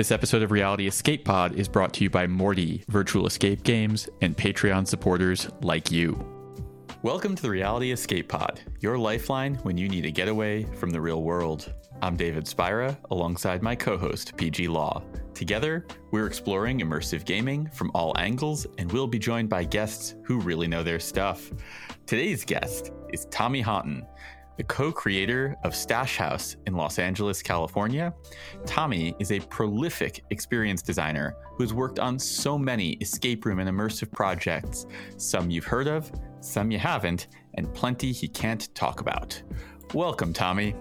This episode of Reality Escape Pod is brought to you by Morty, Virtual Escape Games, and Patreon supporters like you. Welcome to the Reality Escape Pod, your lifeline when you need a getaway from the real world. I'm David Spira, alongside my co host, Peih-Gee Law. Together, we're exploring immersive gaming from all angles, and we'll be joined by guests who really know their stuff. Today's guest is Tommy Honton, the co creator of Stash House in Los Angeles, California. Tommy is a prolific experience designer who's worked on so many escape room and immersive projects, some you've heard of, some you haven't, and plenty he can't talk about. Welcome, Tommy.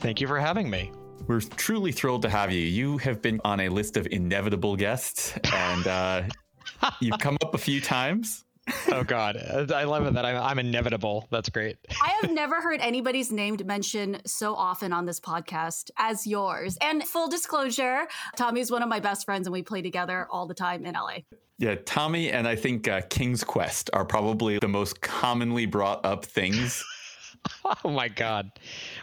Thank you for having me. We're truly thrilled to have you. You have been on a list of inevitable guests, and uh, you've come up a few times. Oh God, I love it that I'm, I'm, inevitable. That's great. I have never heard anybody's name mentioned so often on this podcast as yours. And full disclosure, Tommy's one of my best friends, and we play together all the time in LA. Yeah, Tommy and I think uh, King's Quest are probably the most commonly brought up things oh my god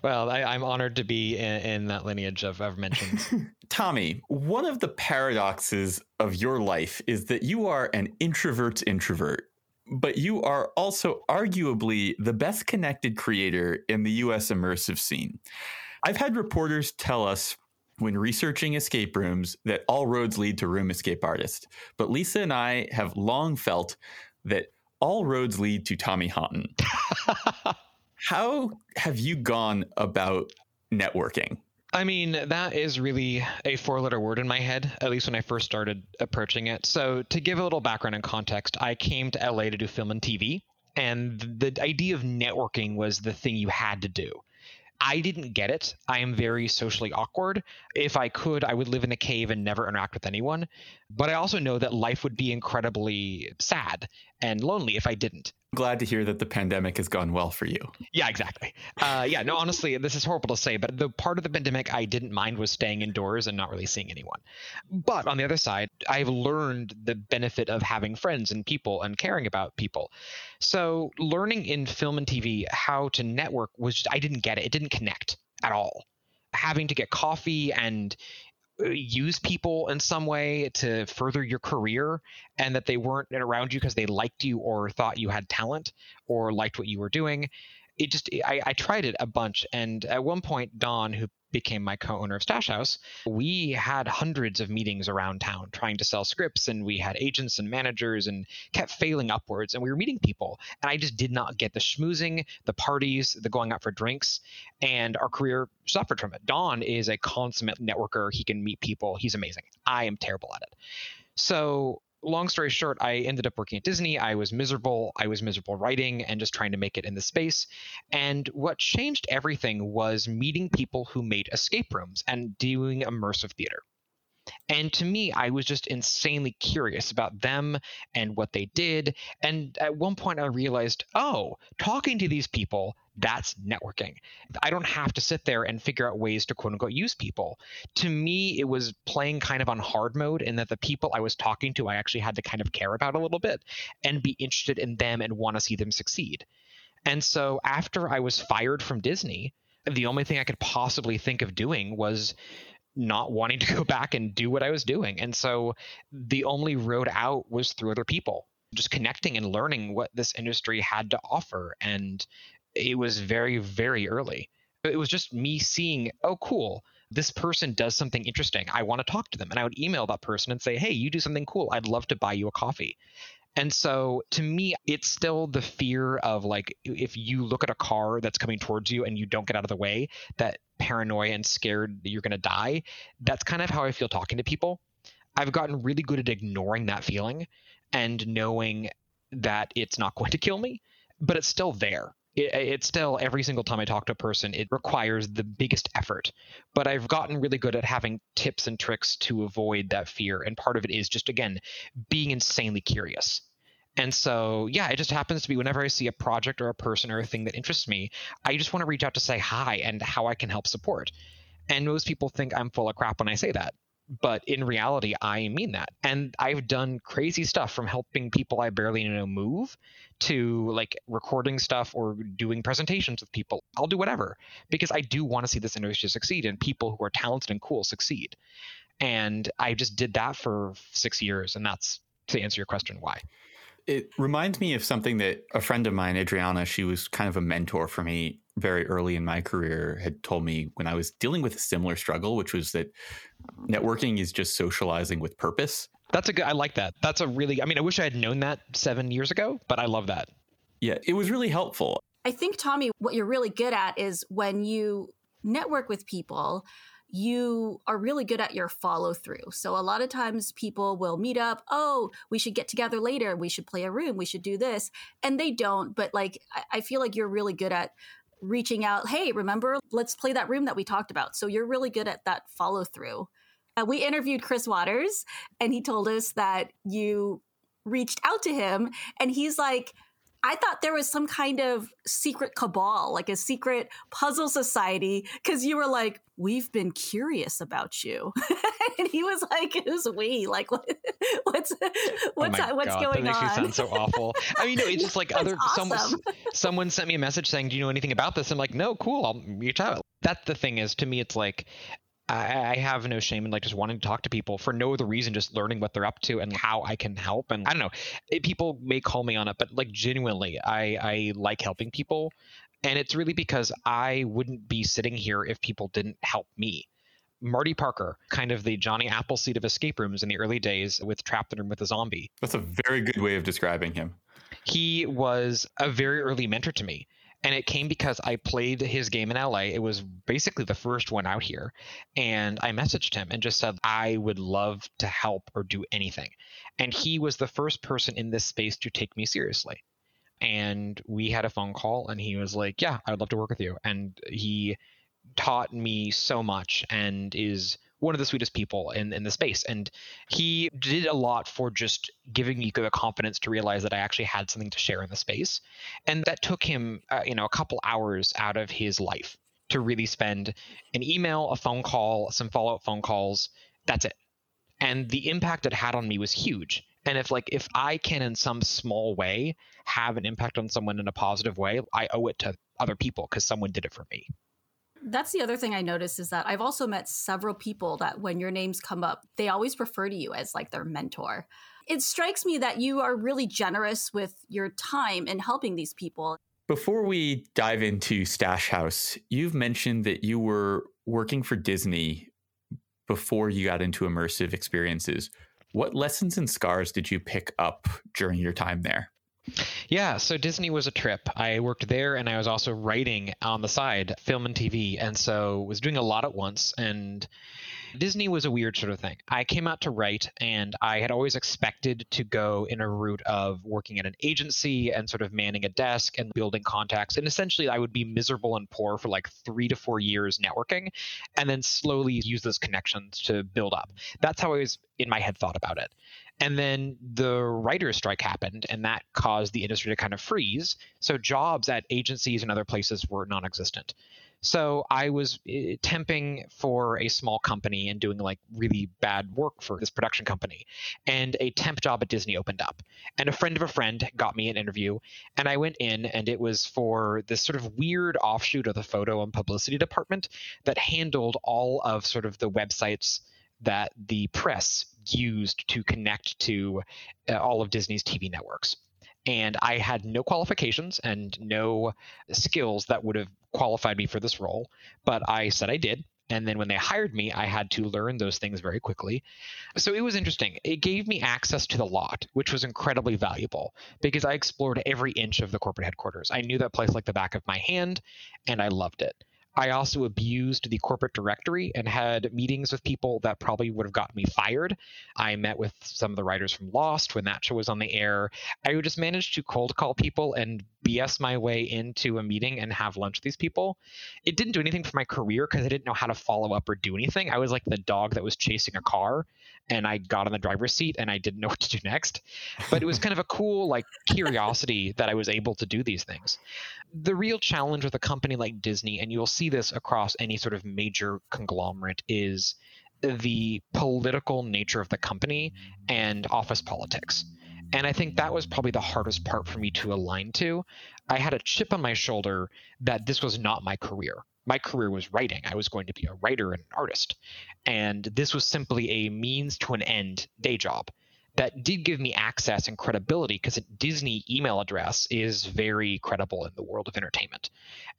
well I, am honored to be in, in, that lineage of, of mentions tommy one of the paradoxes of your life is that you are an introvert's introvert but you are also arguably the best connected creator in the us immersive scene i've had reporters tell us when researching escape rooms that all roads lead to room escape artist but lisa and i have long felt that all roads lead to tommy honton How have you gone about networking? I mean, that is really a four letter word in my head, at least when I first started approaching it. So, to give a little background and context, I came to LA to do film and TV, and the idea of networking was the thing you had to do. I didn't get it. I am very socially awkward. If I could, I would live in a cave and never interact with anyone. But I also know that life would be incredibly sad and lonely if I didn't glad to hear that the pandemic has gone well for you. Yeah, exactly. Uh, yeah, no, honestly, this is horrible to say, but the part of the pandemic I didn't mind was staying indoors and not really seeing anyone. But on the other side, I've learned the benefit of having friends and people and caring about people. So learning in film and TV how to network was just, I didn't get it. It didn't connect at all. Having to get coffee and use people in some way to further your career and that they weren't around you because they liked you or thought you had talent or liked what you were doing it just I, I, tried it a bunch and at one point don who became my co-owner of stash house we had hundreds of meetings around town trying to sell scripts and we had agents and managers and kept failing upwards and we were meeting people and i just did not get the schmoozing the parties the going out for drinks and our career suffered from it. Don is a consummate networker. He can meet people. He's amazing. I am terrible at it. So long story short, I ended up working at Disney. I was miserable. I was miserable writing and just trying to make it in the space. And what changed everything was meeting people who made escape rooms and doing immersive theater. And to me, I was just insanely curious about them and what they did. And at one point, I realized, oh, talking to these people, that's networking. I don't have to sit there and figure out ways to quote unquote use people. To me, it was playing kind of on hard mode in that the people I was talking to, I actually had to kind of care about a little bit and be interested in them and want to see them succeed. And so after I was fired from Disney, the only thing I could possibly think of doing was not wanting to go back and do what I was doing. And so the only road out was through other people, just connecting and learning what this industry had to offer. And it was very, very early. It was just me seeing, oh, cool. This person does something interesting. I want to talk to them. And I would email that person and say, hey, you do something cool. I'd love to buy you a coffee. And so to me, it's still the fear of like, if you look at a car that's coming towards you and you don't get out of the way, that paranoia and scared that you're going to die. That's kind of how I feel talking to people. I've gotten really good at ignoring that feeling and knowing that it's not going to kill me, but it's still there. It, it's still every single time I talk to a person, it requires the biggest effort. But I've gotten really good at having tips and tricks to avoid that fear. And part of it is just, again, being insanely curious. And so, yeah, it just happens to be whenever I see a project or a person or a thing that interests me, I just want to reach out to say hi and how I can help support. And most people think I'm full of crap when I say that. But in reality, I mean that. And I've done crazy stuff from helping people I barely know move to like recording stuff or doing presentations with people. I'll do whatever because I do want to see this industry succeed and people who are talented and cool succeed. And I just did that for six years. And that's to answer your question, why. It reminds me of something that a friend of mine, Adriana, she was kind of a mentor for me very early in my career, had told me when I was dealing with a similar struggle, which was that networking is just socializing with purpose. That's a good, I like that. That's a really, I mean, I wish I had known that seven years ago, but I love that. Yeah, it was really helpful. I think, Tommy, what you're really good at is when you network with people, you are really good at your follow through. So a lot of times people will meet up, oh, we should get together later, we should play a room, we should do this. And they don't. But like, I feel like you're really good at reaching out, hey, remember, let's play that room that we talked about. So you're really good at that follow through. Uh, we interviewed Chris Waters, and he told us that you reached out to him, and he's like, I thought there was some kind of secret cabal, like a secret puzzle society, because you were like, "We've been curious about you," and he was like, "Who's we? Like, what, what's what's oh what's uh, God, going that makes on?" me sound so awful. I mean, no, it's just like other awesome. someone someone sent me a message saying, "Do you know anything about this?" I'm like, "No, cool. I'll reach out." That's the thing is, to me, it's like I, I have no shame in like just wanting to talk to people for no other reason, just learning what they're up to and how I can help. And I don't know, it, people may call me on it, but like genuinely, I I like helping people, and it's really because I wouldn't be sitting here if people didn't help me. Marty Parker, kind of the Johnny Appleseed of escape rooms in the early days with Trapped in a Room with a Zombie. That's a very good way of describing him. He was a very early mentor to me and it came because I played his game in LA. It was basically the first one out here, and I messaged him and just said I would love to help or do anything, and he was the first person in this space to take me seriously. And we had a phone call, and he was like, "Yeah, I would love to work with you," and he taught me so much and is one of the sweetest people in, in the space. And he did a lot for just giving me the confidence to realize that I actually had something to share in the space. And that took him, uh, you know, a couple hours out of his life to really spend an email, a phone call, some follow up phone calls. That's it. And the impact it had on me was huge. And if like if I can in some small way have an impact on someone in a positive way, I owe it to other people because someone did it for me. That's the other thing I noticed is that I've also met several people that when your names come up, they always refer to you as like their mentor. It strikes me that you are really generous with your time in helping these people. Before we dive into Stash House, you've mentioned that you were working for Disney before you got into immersive experiences. What lessons and scars did you pick up during your time there? Yeah, so Disney was a trip. I worked there and I was also writing on the side, film and TV, and so was doing a lot at once and Disney was a weird sort of thing. I came out to write, and I had always expected to go in a route of working at an agency and sort of manning a desk and building contacts. And essentially, I would be miserable and poor for like three to four years networking, and then slowly use those connections to build up. That's how I was in my head thought about it. And then the writer's strike happened, and that caused the industry to kind of freeze. So jobs at agencies and other places were non existent. So I was uh, temping for a small company and doing like really bad work for this production company. And a temp job at Disney opened up. And a friend of a friend got me an interview. And I went in, and it was for this sort of weird offshoot of the photo and publicity department that handled all of sort of the websites that the press used to connect to uh, all of Disney's TV networks. And I had no qualifications and no skills that would have qualified me for this role, but I said I did. And then when they hired me, I had to learn those things very quickly. So it was interesting. It gave me access to the lot, which was incredibly valuable because I explored every inch of the corporate headquarters. I knew that place like the back of my hand, and I loved it. I also abused the corporate directory and had meetings with people that probably would have gotten me fired. I met with some of the writers from Lost when that show was on the air. I would just manage to cold call people and BS my way into a meeting and have lunch with these people. It didn't do anything for my career because I didn't know how to follow up or do anything. I was like the dog that was chasing a car and I got on the driver's seat and I didn't know what to do next. But it was kind of a cool like curiosity that I was able to do these things. The real challenge with a company like Disney, and you'll see this across any sort of major conglomerate, is the political nature of the company and office politics. And I think that was probably the hardest part for me to align to. I had a chip on my shoulder that this was not my career my career was writing. I was going to be a writer and an artist. And this was simply a means to an end day job that did give me access and credibility because a Disney email address is very credible in the world of entertainment.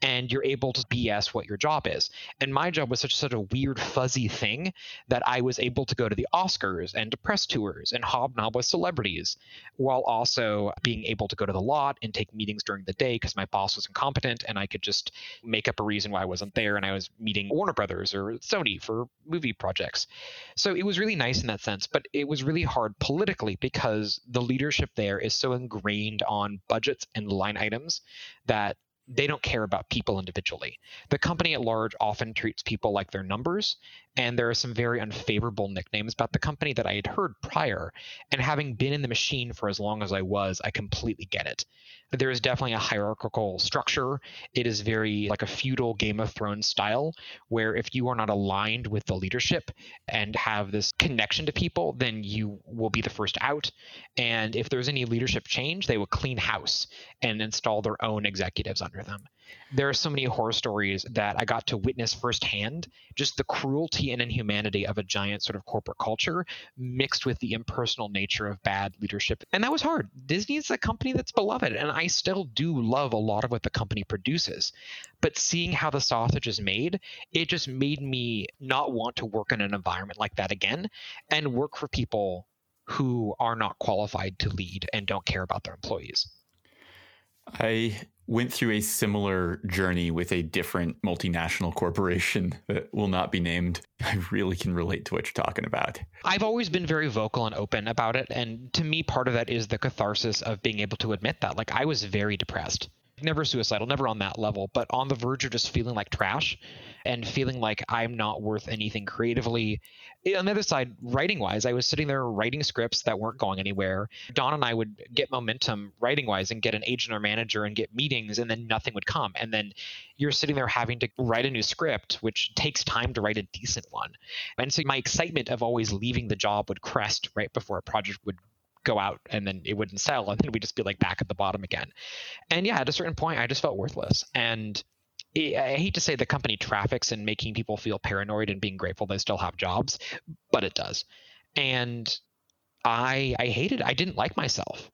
And you're able to BS what your job is. And my job was such such a weird, fuzzy thing that I was able to go to the Oscars and to press tours and hobnob with celebrities while also being able to go to the lot and take meetings during the day because my boss was incompetent and I could just make up a reason why I wasn't there and I was meeting Warner Brothers or Sony for movie projects. So it was really nice in that sense, but it was really hard politically because the leadership there is so ingrained on budgets and line items that they don't care about people individually. The company at large often treats people like their numbers, and there are some very unfavorable nicknames about the company that I had heard prior. And having been in the machine for as long as I was, I completely get it. There is definitely a hierarchical structure. It is very like a feudal Game of Thrones style, where if you are not aligned with the leadership and have this connection to people, then you will be the first out. And if there's any leadership change, they will clean house and install their own executives under them there are so many horror stories that I got to witness firsthand just the cruelty and inhumanity of a giant sort of corporate culture mixed with the impersonal nature of bad leadership. And that was hard. Disney is a company that's beloved, and I still do love a lot of what the company produces. But seeing how the sausage is made, it just made me not want to work in an environment like that again and work for people who are not qualified to lead and don't care about their employees. I went through a similar journey with a different multinational corporation that will not be named. I really can relate to what you're talking about. I've always been very vocal and open about it. And to me, part of that is the catharsis of being able to admit that. Like, I was very depressed. Never suicidal, never on that level, but on the verge of just feeling like trash and feeling like I'm not worth anything creatively eh, on the other side, writing wise, I was sitting there writing scripts that weren't going anywhere. Don and I would get momentum writing wise and get an agent or manager and get meetings, and then nothing would come. And then you're sitting there having to write a new script, which takes time to write a decent one. And so my excitement of always leaving the job would crest right before a project would go out and then it wouldn't sell and then we'd just be like back at the bottom again and yeah at a certain point i just felt worthless and I hate to say the company traffics in making people feel paranoid and being grateful they still have jobs, but it does. And I I hated I didn't like myself.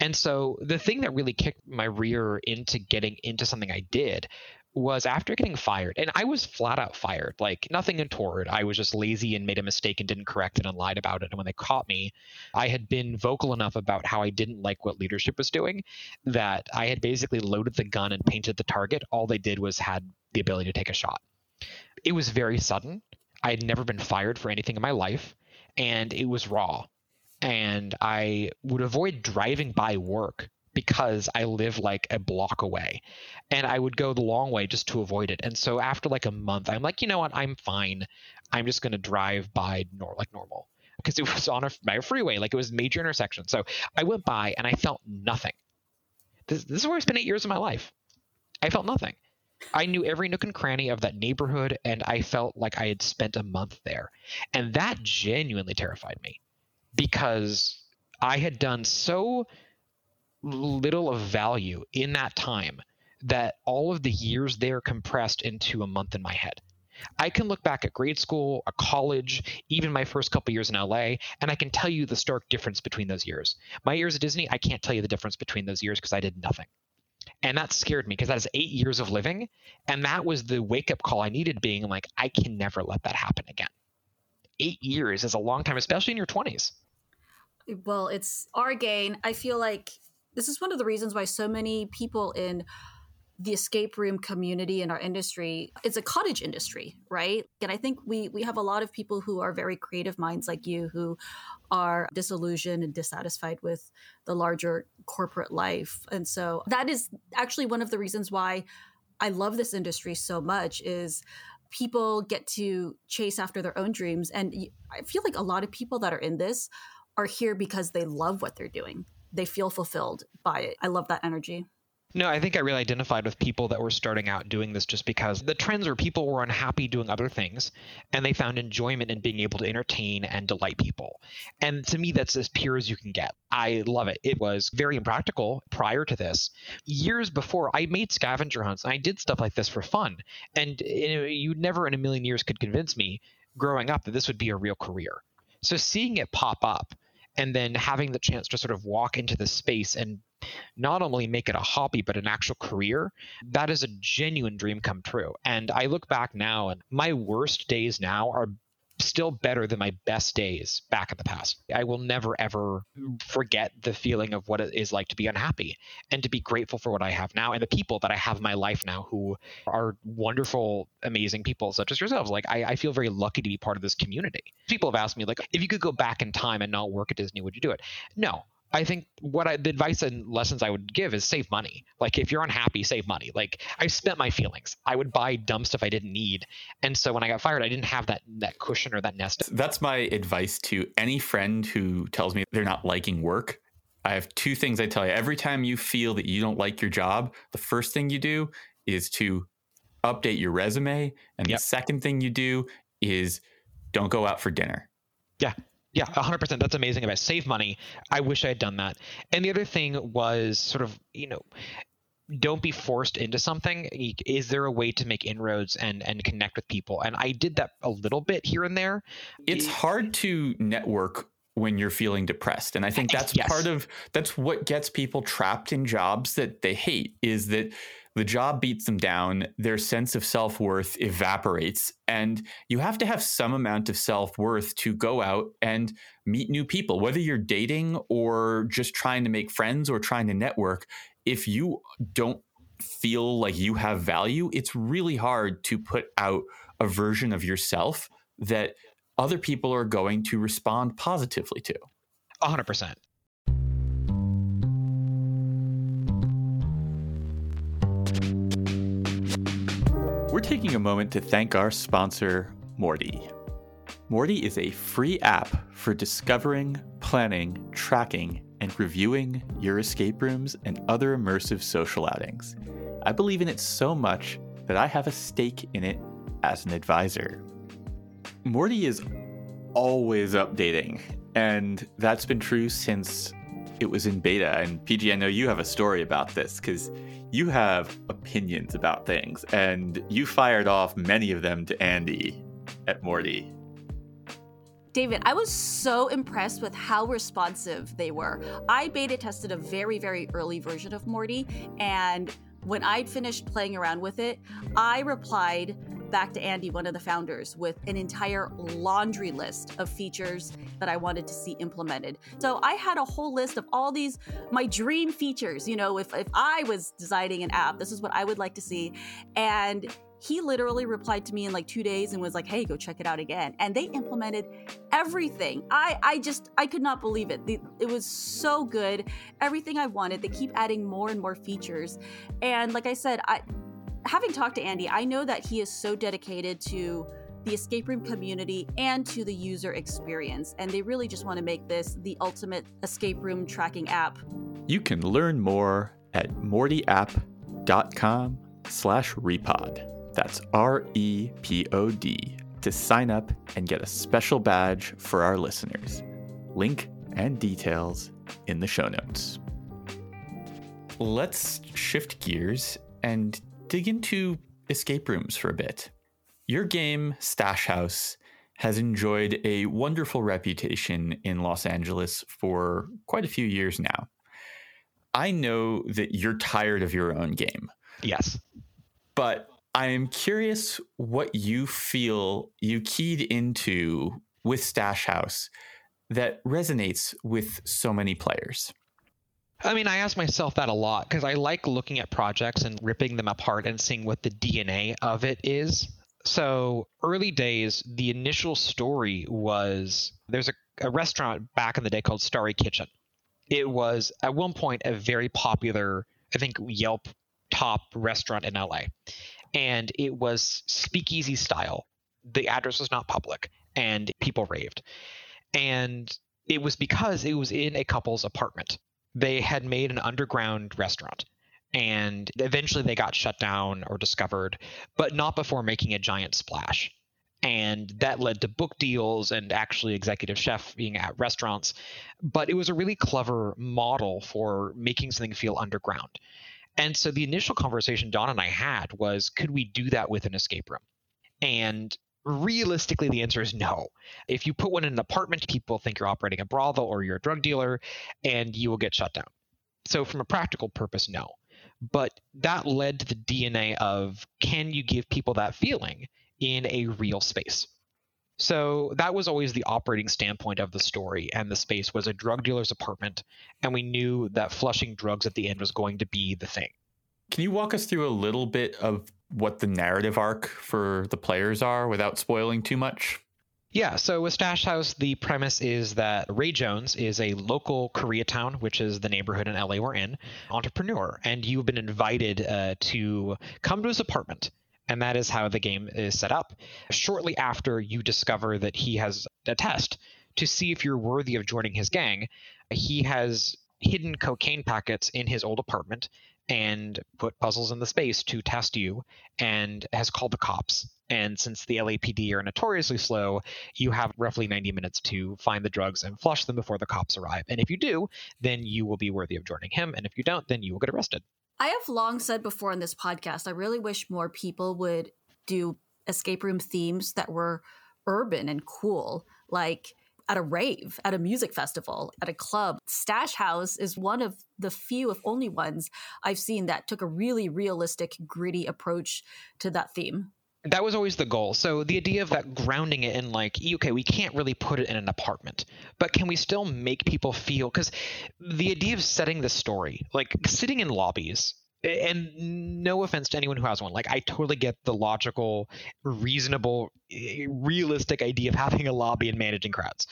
And so the thing that really kicked my rear into getting into something I did was after getting fired, and I was flat out fired, like nothing untoward. I was just lazy and made a mistake and didn't correct it and lied about it. And when they caught me, I had been vocal enough about how I didn't like what leadership was doing that I had basically loaded the gun and painted the target. All they did was had the ability to take a shot. It was very sudden. I had never been fired for anything in my life, and it was raw. And I would avoid driving by work because I live like a block away. And I would go the long way just to avoid it. And so after like a month, I'm like, you know what? I'm fine. I'm just going to drive by nor- like normal because it was on a, my freeway, like it was major intersection. So I went by and I felt nothing. This, this is where I spent eight years of my life. I felt nothing. I knew every nook and cranny of that neighborhood, and I felt like I had spent a month there. And that genuinely terrified me because I had done so little of value in that time that all of the years there compressed into a month in my head. I can look back at grade school, a college, even my first couple years in LA, and I can tell you the stark difference between those years. My years at Disney, I can't tell you the difference between those years because I did nothing. And that scared me because that is eight years of living. And that was the wake up call I needed being like, I can never let that happen again. Eight years is a long time, especially in your 20s. Well, it's our gain. I feel like this is one of the reasons why so many people in the escape room community in our industry it's a cottage industry right? And i think we we have a lot of people who are very creative minds like you who are disillusioned and dissatisfied with the larger corporate life. And so that is actually one of the reasons why i love this industry so much is people get to chase after their own dreams. And i feel like a lot of people that are in this are here because they love what they're doing they feel fulfilled by it. I love that energy. No, I think I really identified with people that were starting out doing this just because the trends were people were unhappy doing other things and they found enjoyment in being able to entertain and delight people. And to me, that's as pure as you can get. I love it. It was very impractical prior to this. Years before, I made scavenger hunts and I did stuff like this for fun. And you never in a million years could convince me growing up that this would be a real career. So seeing it pop up and then having the chance to sort of walk into the space and not only make it a hobby but an actual career that is a genuine dream come true. And i look back now and my worst days now are still better than my best days back in the past. I will never ever forget the feeling of what it is like to be unhappy and to be grateful for what I have now and the people that I have in my life now who are wonderful, amazing people such as yourselves. Like I, I feel very lucky to be part of this community. People have asked me like, if you could go back in time and not work at Disney, would you do it? No, I think what I, the advice and lessons I would give is save money. Like if you're unhappy, save money. Like I spent my feelings. I would buy dumb stuff I didn't need, and so when I got fired, I didn't have that that cushion or that nest. That's my advice to any friend who tells me they're not liking work. I have two things I tell you. Every time you feel that you don't like your job, the first thing you do is to update your resume, and yep. the second thing you do is don't go out for dinner. Yeah, yeah, 100%. That's amazing about save money. I wish I had done that. And the other thing was sort of, you know, don't be forced into something. Is there a way to make inroads and and connect with people? And I did that a little bit here and there. It's hard to network when you're feeling depressed and i think that's yes. part of that's what gets people trapped in jobs that they hate is that the job beats them down, their sense of self worth evaporates, and you have to have some amount of self worth to go out and meet new people, whether you're dating or just trying to make friends or trying to network. If you don't feel like you have value, it's really hard to put out a version of yourself that other people are going to respond positively to. 100%. We're taking a moment to thank our sponsor, Morty. Morty is a free app for discovering, planning, tracking, and reviewing your escape rooms and other immersive social outings. I believe in it so much that I have a stake in it as an advisor. Morty is always updating, and that's been true since it was in beta. And Peih-Gee, I know you have a story about this because you have opinions about things, and you fired off many of them to Andy at Morty. David, I was so impressed with how responsive they were. I beta tested a very, very early version of Morty, and when I'd finished playing around with it, I replied back to Andy, one of the founders, with an entire laundry list of features that I wanted to see implemented. So I had a whole list of all these, my dream features. You know, if, if I was designing an app, this is what I would like to see. And he literally replied to me in like two days and was like hey go check it out again and they implemented everything i i just i could not believe it it was so good everything i wanted they keep adding more and more features and like i said i having talked to Andy, I know that he is so dedicated to the escape room community and to the user experience. And they really just want to make this the ultimate escape room tracking app. You can learn more at mortyapp.com slash repod. That's R-E-P-O-D to sign up and get a special badge for our listeners. Link and details in the show notes. Let's shift gears and dig into escape rooms for a bit. Your game, Stash House, has enjoyed a wonderful reputation in Los Angeles for quite a few years now. I know that you're tired of your own game. Yes. But I am curious what you feel you keyed into with Stash House that resonates with so many players. I mean, I ask myself that a lot because I like looking at projects and ripping them apart and seeing what the DNA of it is. So, early days, the initial story was there's a, a restaurant back in the day called Starry Kitchen. It was at one point a very popular, I think, Yelp top restaurant in LA. And it was speakeasy style. The address was not public and people raved. And it was because it was in a couple's apartment they had made an underground restaurant and eventually they got shut down or discovered, but not before making a giant splash. And that led to book deals and actually executive chef being at restaurants. But it was a really clever model for making something feel underground. And so the initial conversation Don and I had was could we do that with an escape room? And realistically, the answer is no. If you put one in an apartment, people think you're operating a brothel or you're a drug dealer, and you will get shut down. So, from a practical purpose, no. But that led to the DNA of can you give people that feeling in a real space? So that was always the operating standpoint of the story, and the space was a drug dealer's apartment, and we knew that flushing drugs at the end was going to be the thing. Can you walk us through a little bit of what the narrative arc for the players are without spoiling too much? Yeah, so with Stash House, the premise is that Ray Jones is a local Koreatown, which is the neighborhood in LA we're in, entrepreneur, and you've been invited uh, to come to his apartment. And that is how the game is set up. Shortly after you discover that he has a test to see if you're worthy of joining his gang, he has hidden cocaine packets in his old apartment and put puzzles in the space to test you and has called the cops. And since the LAPD are notoriously slow, you have roughly 90 minutes to find the drugs and flush them before the cops arrive. And if you do, then you will be worthy of joining him. And if you don't, then you will get arrested. I have long said before on this podcast, I really wish more people would do escape room themes that were urban and cool. Like at a rave, at a music festival, at a club. Stash House is one of the few, if only ones, I've seen that took a really realistic, gritty approach to that theme that was always the goal. So the idea of that grounding it in like, okay, we can't really put it in an apartment, but can we still make people feel? Because the idea of setting the story, like sitting in lobbies, and no offense to anyone who has one like i totally get the logical reasonable realistic idea of having a lobby and managing crowds.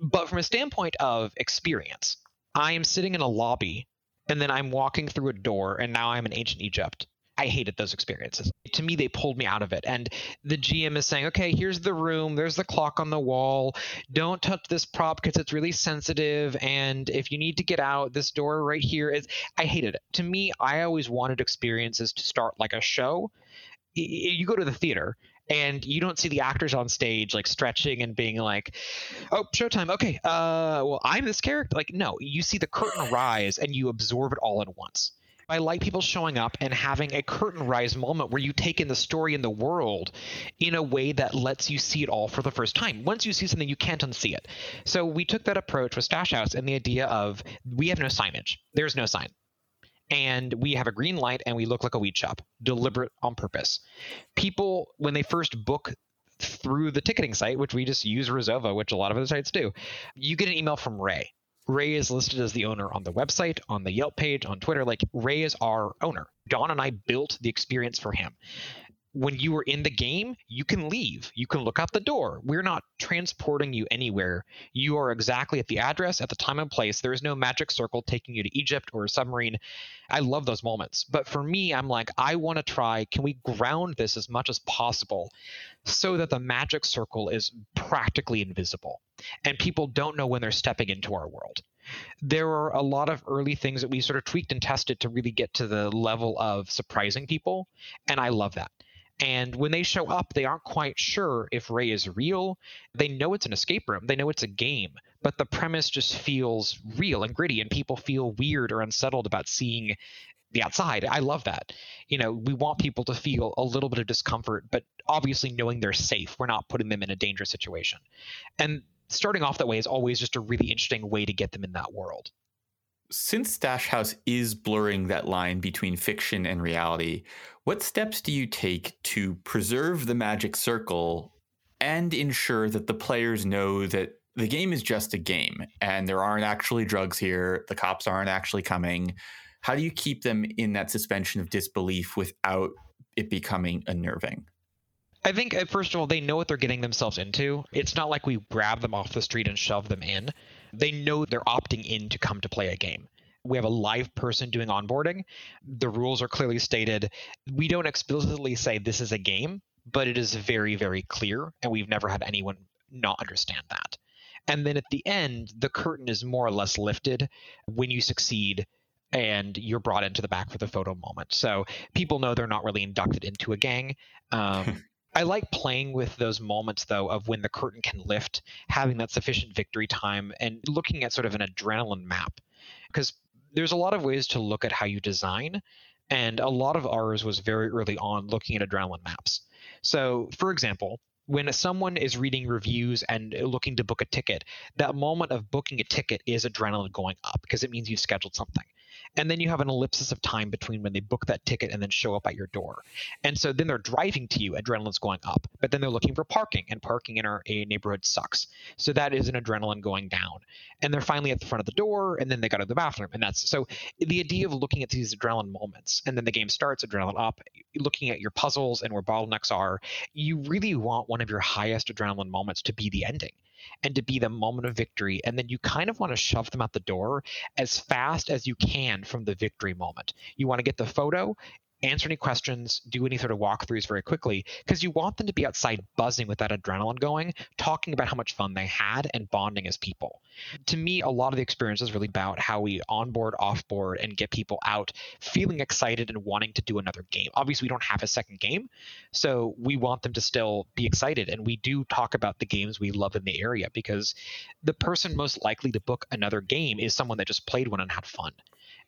But from a standpoint of experience i am sitting in a lobby and then i'm walking through a door and now i'm in ancient egypt I hated those experiences. To me, they pulled me out of it. And the GM is saying, okay, here's the room, there's the clock on the wall. Don't touch this prop because it's really sensitive. And if you need to get out, this door right here is. I hated it. To me, I always wanted experiences to start like a show. You go to the theater and you don't see the actors on stage like stretching and being like oh showtime okay uh well i'm this character like no you see the curtain rise and you absorb it all at once I like people showing up and having a curtain rise moment where you take in the story and the world in a way that lets you see it all for the first time. Once you see something, you can't unsee it. So we took that approach with Stash House and the idea of we have no signage. There's no sign. And we have a green light and we look like a weed shop, deliberate on purpose. People, when they first book through the ticketing site, which we just use Resova, which a lot of other sites do, you get an email from Ray Ray is listed as the owner on the website, on the Yelp page, on Twitter. Like Ray is our owner. Don and I built the experience for him. When you are in the game, you can leave. You can look out the door. We're not transporting you anywhere. You are exactly at the address, at the time and place. There is no magic circle taking you to Egypt or a submarine. I love those moments. But for me, I'm like, I want to try, can we ground this as much as possible so that the magic circle is practically invisible? And people don't know when they're stepping into our world. There are a lot of early things that we sort of tweaked and tested to really get to the level of surprising people, and I love that. And when they show up, they aren't quite sure if Ray is real. They know it's an escape room, they know it's a game, but the premise just feels real and gritty, and people feel weird or unsettled about seeing the outside. I love that. You know, we want people to feel a little bit of discomfort, but obviously knowing they're safe. We're not putting them in a dangerous situation. And starting off that way is always just a really interesting way to get them in that world. Since Stash House is blurring that line between fiction and reality, what steps do you take to preserve the magic circle and ensure that the players know that the game is just a game and there aren't actually drugs here, the cops aren't actually coming? How do you keep them in that suspension of disbelief without it becoming unnerving? I think uh, first of all they know what they're getting themselves into. It's not like we grab them off the street and shove them in. They know they're opting in to come to play a game. We have a live person doing onboarding. The rules are clearly stated. We don't explicitly say this is a game, but it is very very clear and we've never had anyone not understand that. And then at the end, the curtain is more or less lifted when you succeed and you're brought into the back for the photo moment. So people know they're not really inducted into a gang. Um, I like playing with those moments though of when the curtain can lift, having that sufficient victory time, and looking at sort of an adrenaline map, because there's a lot of ways to look at how you design, and a lot of ours was very early on looking at adrenaline maps. So, for example, when someone is reading reviews and looking to book a ticket, that moment of booking a ticket is adrenaline going up because it means you've scheduled something and then you have an ellipsis of time between when they book that ticket and then show up at your door. And so then they're driving to you, adrenaline's going up, but then they're looking for parking, and parking in our a neighborhood sucks. So that is an adrenaline going down. And they're finally at the front of the door, and then they go to the bathroom, and that's so the idea of looking at these adrenaline moments, and then the game starts, adrenaline up, looking at your puzzles and where bottlenecks are. You really want one of your highest adrenaline moments to be the ending and to be the moment of victory. And then you kind of want to shove them out the door as fast as you can from the victory moment. You want to get the photo answer any questions, do any sort of walkthroughs very quickly, because you want them to be outside buzzing with that adrenaline going, talking about how much fun they had and bonding as people. To me, a lot of the experience is really about how we onboard, offboard, and get people out feeling excited and wanting to do another game. Obviously, we don't have a second game, so we want them to still be excited. And we do talk about the games we love in the area because the person most likely to book another game is someone that just played one and had fun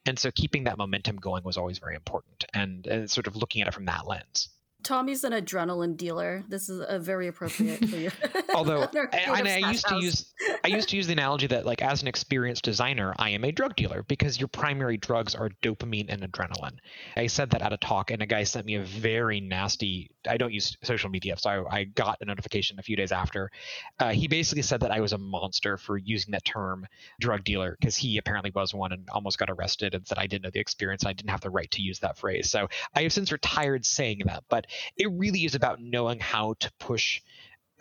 and so keeping that momentum going was always very important and, and sort of looking at it from that lens Tommy's an adrenaline dealer. This is a very appropriate for you. Although, and I used to use I used to use the analogy that like as an experienced designer, I am a drug dealer because your primary drugs are dopamine and adrenaline. I said that at a talk, and a guy sent me a very nasty. I don't use social media, so I, I got a notification a few days after. Uh, he basically said that I was a monster for using that term drug dealer because he apparently was one and almost got arrested and said I didn't know the experience. And I didn't have the right to use that phrase. So I have since retired saying that, but it really is about knowing how to push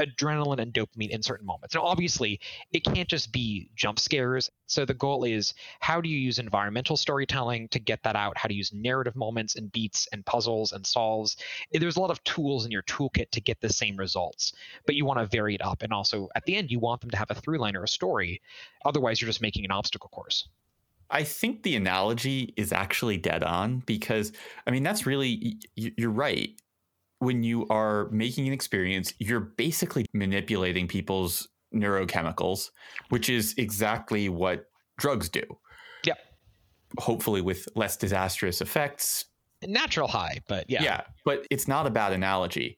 adrenaline and dopamine in certain moments. Now, obviously, it can't just be jump scares. So the goal is how do you use environmental storytelling to get that out? How to use narrative moments and beats and puzzles and solves. Eh, there's a lot of tools in your toolkit to get the same results, but you want to vary it up. And also, at the end, you want them to have a through line or a story. Otherwise, you're just making an obstacle course. I think the analogy is actually dead on because, I mean, that's really, you're right when you are making an experience, you're basically manipulating people's neurochemicals, which is exactly what drugs do. Yep. Hopefully, with less disastrous effects. Natural high, but yeah. Yeah, but it's not a bad analogy.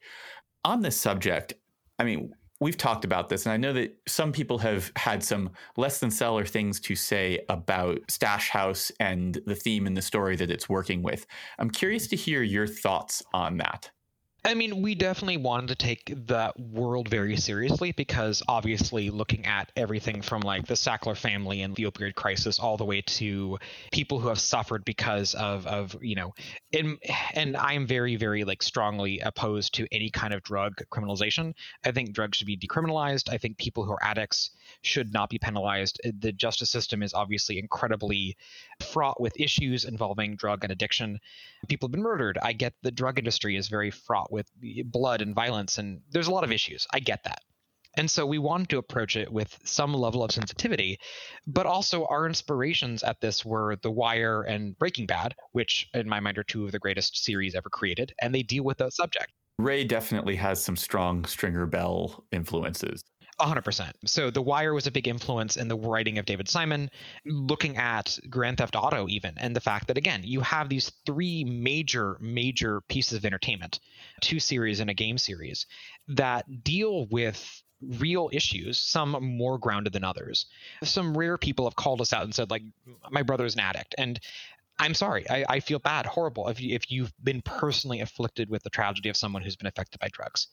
On this subject, I mean, we've talked about this, and I know that some people have had some less than stellar things to say about Stash House and the theme and the story that it's working with. I'm curious to hear your thoughts on that. I mean, we definitely wanted to take that world very seriously because obviously looking at everything from like the Sackler family and the opioid crisis all the way to people who have suffered because of of, you know, and and I am very very like strongly opposed to any kind of drug criminalization. I think drugs should be decriminalized. I think people who are addicts should not be penalized. Uh, the justice system is obviously incredibly fraught with issues involving drug and addiction. People have been murdered. I get the drug industry is very fraught with blood and violence, and there's a lot of issues. I get that. And so we wanted to approach it with some level of sensitivity, but also our inspirations at this were The Wire and Breaking Bad, which in my mind are two of the greatest series ever created, and they deal with that subject. Ray definitely has some strong Stringer Bell influences. 100%. So The Wire was a big influence in the writing of David Simon, looking at Grand Theft Auto, even, and the fact that, again, you have these three major, major pieces of entertainment, two series and a game series, that deal with real issues, some more grounded than others. Some rare people have called us out and said, like, my brother's an addict. And I'm sorry. I, I, feel bad, horrible if, you, if you've been personally afflicted with the tragedy of someone who's been affected by drugs.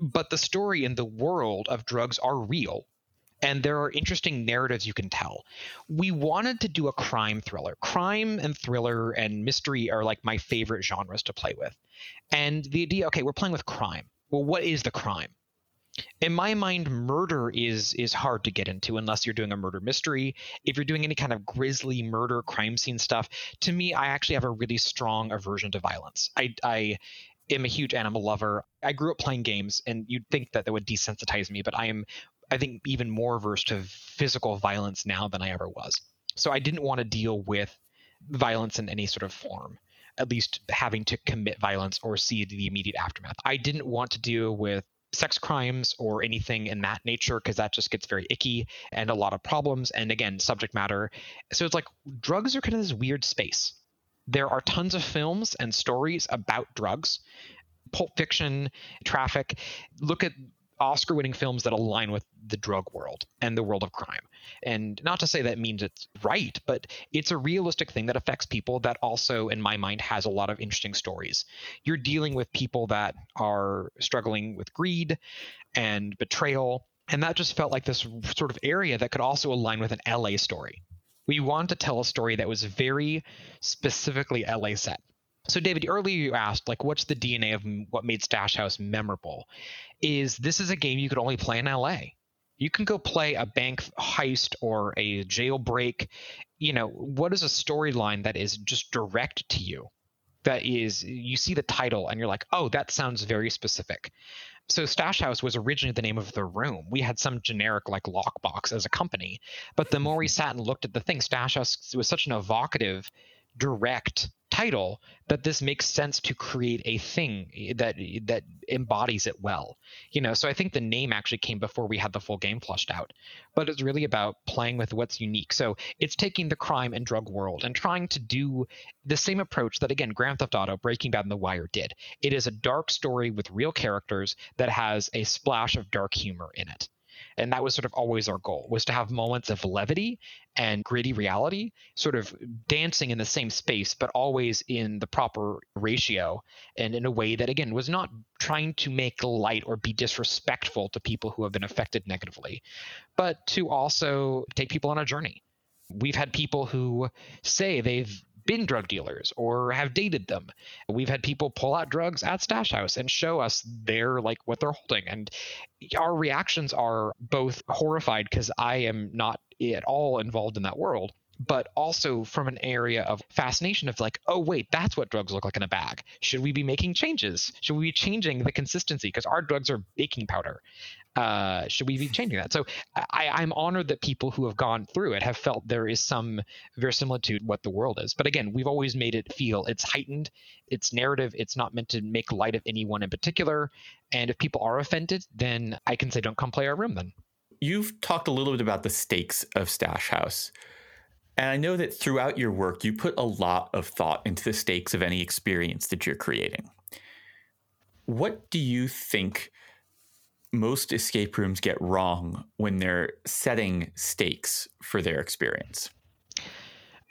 But the story and the world of drugs are real, and there are interesting narratives you can tell. We wanted to do a crime thriller. Crime and thriller and mystery are like my favorite genres to play with. And the idea, okay, we're playing with crime. Well, what is the crime? in my mind murder is is hard to get into unless you're doing a murder mystery if you're doing any kind of grisly murder crime scene stuff to me i actually have a really strong aversion to violence i i am a huge animal lover. I grew up playing games and you'd think that that would desensitize me but i am i think even more averse to physical violence now than i ever was. So i didn't want to deal with violence in any sort of form at least having to commit violence or see the immediate aftermath. I didn't want to deal with sex crimes or anything in that nature because that just gets very icky and a lot of problems and again subject matter. So it's like drugs are kind of this weird space there are tons of films and stories about drugs pulp fiction traffic look at Oscar winning films that align with the drug world and the world of crime. And not to say that means it's right, but it's a realistic thing that affects people that also, in my mind, has a lot of interesting stories. You're dealing with people that are struggling with greed and betrayal. And that just felt like this sort of area that could also align with an LA story. We wanted to tell a story that was very specifically LA set. So, David, earlier you asked, like, what's the DNA of what made Stash House memorable? Is this is a game you could only play in LA. You can go play a bank heist or a jailbreak. You know, what is a storyline that is just direct to you? That is, you see the title and you're like, oh, that sounds very specific. So Stash House was originally the name of the room. We had some generic like lockbox as a company, but the more we mm-hmm. sat and looked at the thing, Stash House was such an evocative, direct title that this makes sense to create a thing eh, that eh, that embodies it well. You know so i think the name actually came before we had the full game flushed out. But it's really about playing with what's unique. So it's taking the crime and drug world and trying to do the same approach that again grand theft auto breaking bad and the wire did. It is a dark story with real characters that has a splash of dark humor in it and that was sort of always our goal was to have moments of levity and gritty reality sort of dancing in the same space but always in the proper ratio and in a way that again was not trying to make light or be disrespectful to people who have been affected negatively but to also take people on a journey. We've had people who say they've been drug dealers or have dated them. We've had people pull out drugs at Stash House and show us their like what they're holding. And our reactions are both horrified because I am not at all involved in that world but also from an area of fascination of like, oh, wait, that's what drugs look like in a bag. Should we be making changes? Should we be changing the consistency? Because our drugs are baking powder uh, should we be changing that? So I, I'm honored that people who have gone through it have felt there is some verisimilitude what the world is. But again, we've always made it feel it's heightened, it's narrative, it's not meant to make light of anyone in particular. And if people are offended, then I can say, don't come play our room then. You've talked a little bit about the stakes of Stash House. And I know that throughout your work, you put a lot of thought into the stakes of any experience that you're creating. What do you think most escape rooms get wrong when they're setting stakes for their experience?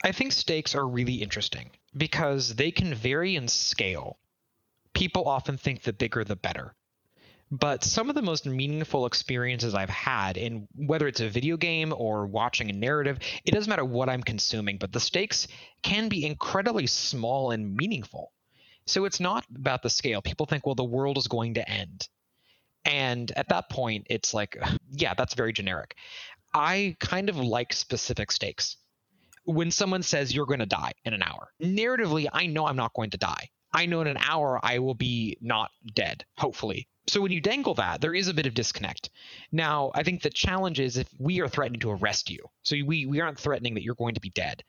I think stakes are really interesting because they can vary in scale. People often think the bigger the better. But some of the most meaningful experiences I've had in whether it's a video game or watching a narrative, it doesn't matter what I'm consuming, but the stakes can be incredibly small and meaningful. So it's not about the scale. People think, well, the world is going to end. And at that point, it's like, yeah, that's very generic. I kind of like specific stakes. When someone says you're going to die in an hour, narratively, I know I'm not going to die. I know in an hour I will be not dead, hopefully. So when you dangle that, there is a bit of disconnect. Now, I think the challenge is if we are threatening to arrest you. So we, we aren't threatening that you're going to be dead.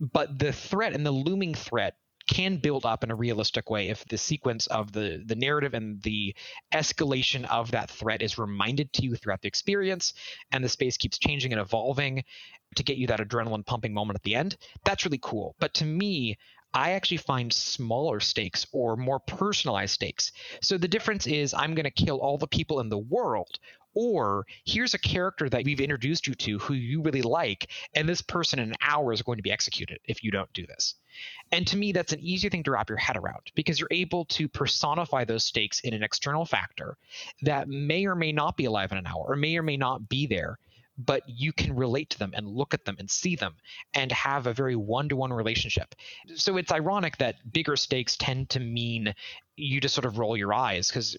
But the threat and the looming threat can build up in a realistic way if the sequence of the the narrative and the escalation of that threat is reminded to you throughout the experience and the space keeps changing and evolving to get you that adrenaline pumping moment at the end that's really cool but to me I actually find smaller stakes or more personalized stakes. So the difference is I'm going to kill all the people in the world, or here's a character that we've introduced you to who you really like, and this person in an hour is going to be executed if you don't do this. And to me, that's an easier thing to wrap your head around because you're able to personify those stakes in an external factor that may or may not be alive in an hour or may or may not be there but you can relate to them and look at them and see them and have a very one-to-one relationship. So it's ironic that bigger stakes tend to mean you just sort of roll your eyes because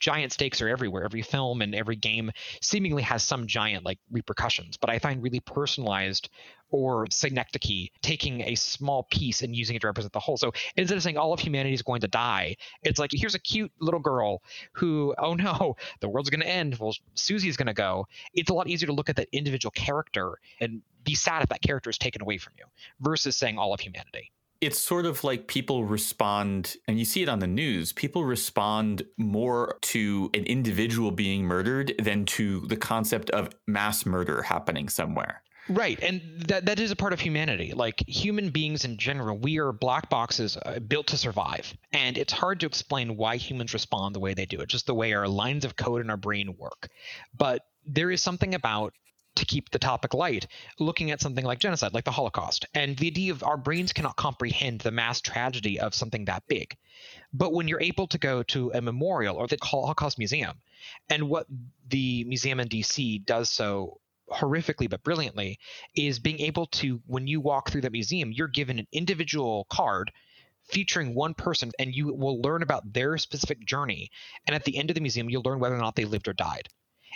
giant stakes are everywhere. Every film and every game seemingly has some giant like repercussions. But I find really personalized or synecdoche, taking a small piece and using it to represent the whole. So instead of saying all of humanity is going to die, it's like here's a cute little girl who, oh no, the world's going to end. Well, Susie's going to go. It's a lot easier to look at that individual character and be sad if that character is taken away from you versus saying all of humanity it's sort of like people respond, and you see it on the news, people respond more to an individual being murdered than to the concept of mass murder happening somewhere. Right, and that that is a part of humanity. Like human beings in general, we are black boxes uh, built to survive, and it's hard to explain why humans respond the way they do. It just the way our lines of code in our brain work. But there is something about to keep the topic light, looking at something like genocide, like the Holocaust, and the idea of our brains cannot comprehend the mass tragedy of something that big. But when you're able to go to a memorial or the Holocaust Museum, and what the museum in DC does so horrifically but brilliantly is being able to when you walk through that museum you're given an individual card featuring one person and you will learn about their specific journey. And at the end of the museum you'll learn whether or not they lived or died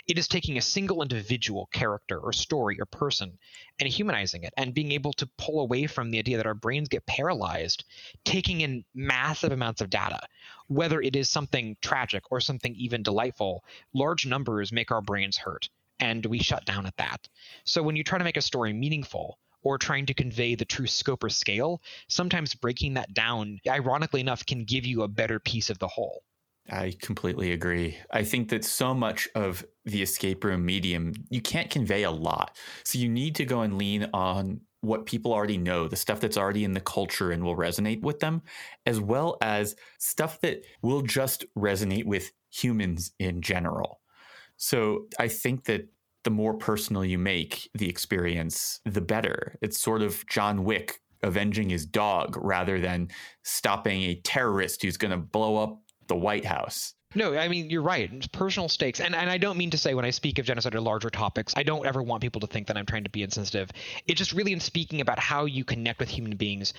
it is taking a single individual character or story or person and humanizing it and being able to pull away from the idea that our brains get paralyzed taking in massive amounts of data whether it is something tragic or something even delightful large numbers make our brains hurt and we shut down at that. So when you try to make a story meaningful or trying to convey the true scope or scale, sometimes breaking that down, ironically enough, can give you a better piece of the whole. I completely agree. I think that so much of the escape room medium, you can't convey a lot. So you need to go and lean on what people already know, the stuff that's already in the culture and will resonate with them, as well as stuff that will just resonate with humans in general. So I think that the more personal you make the experience, the better. It's sort of John Wick avenging his dog rather than stopping a terrorist who's going to blow up the White House. No, I mean you're right. Personal stakes, and and I don't mean to say when I speak of genocide or larger topics, I don't ever want people to think that I'm trying to be insensitive. It's just really in speaking about how you connect with human beings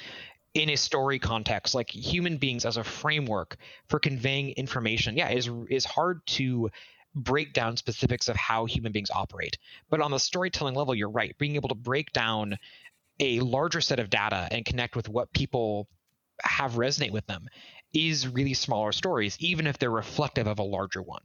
in a story context, like human beings as a framework for conveying information. Yeah, is is hard to break down specifics of how human beings operate. But on the storytelling level, you're right. Being able to break down a larger set of data and connect with what people have resonate with them is really smaller stories, even if they're reflective of a larger one.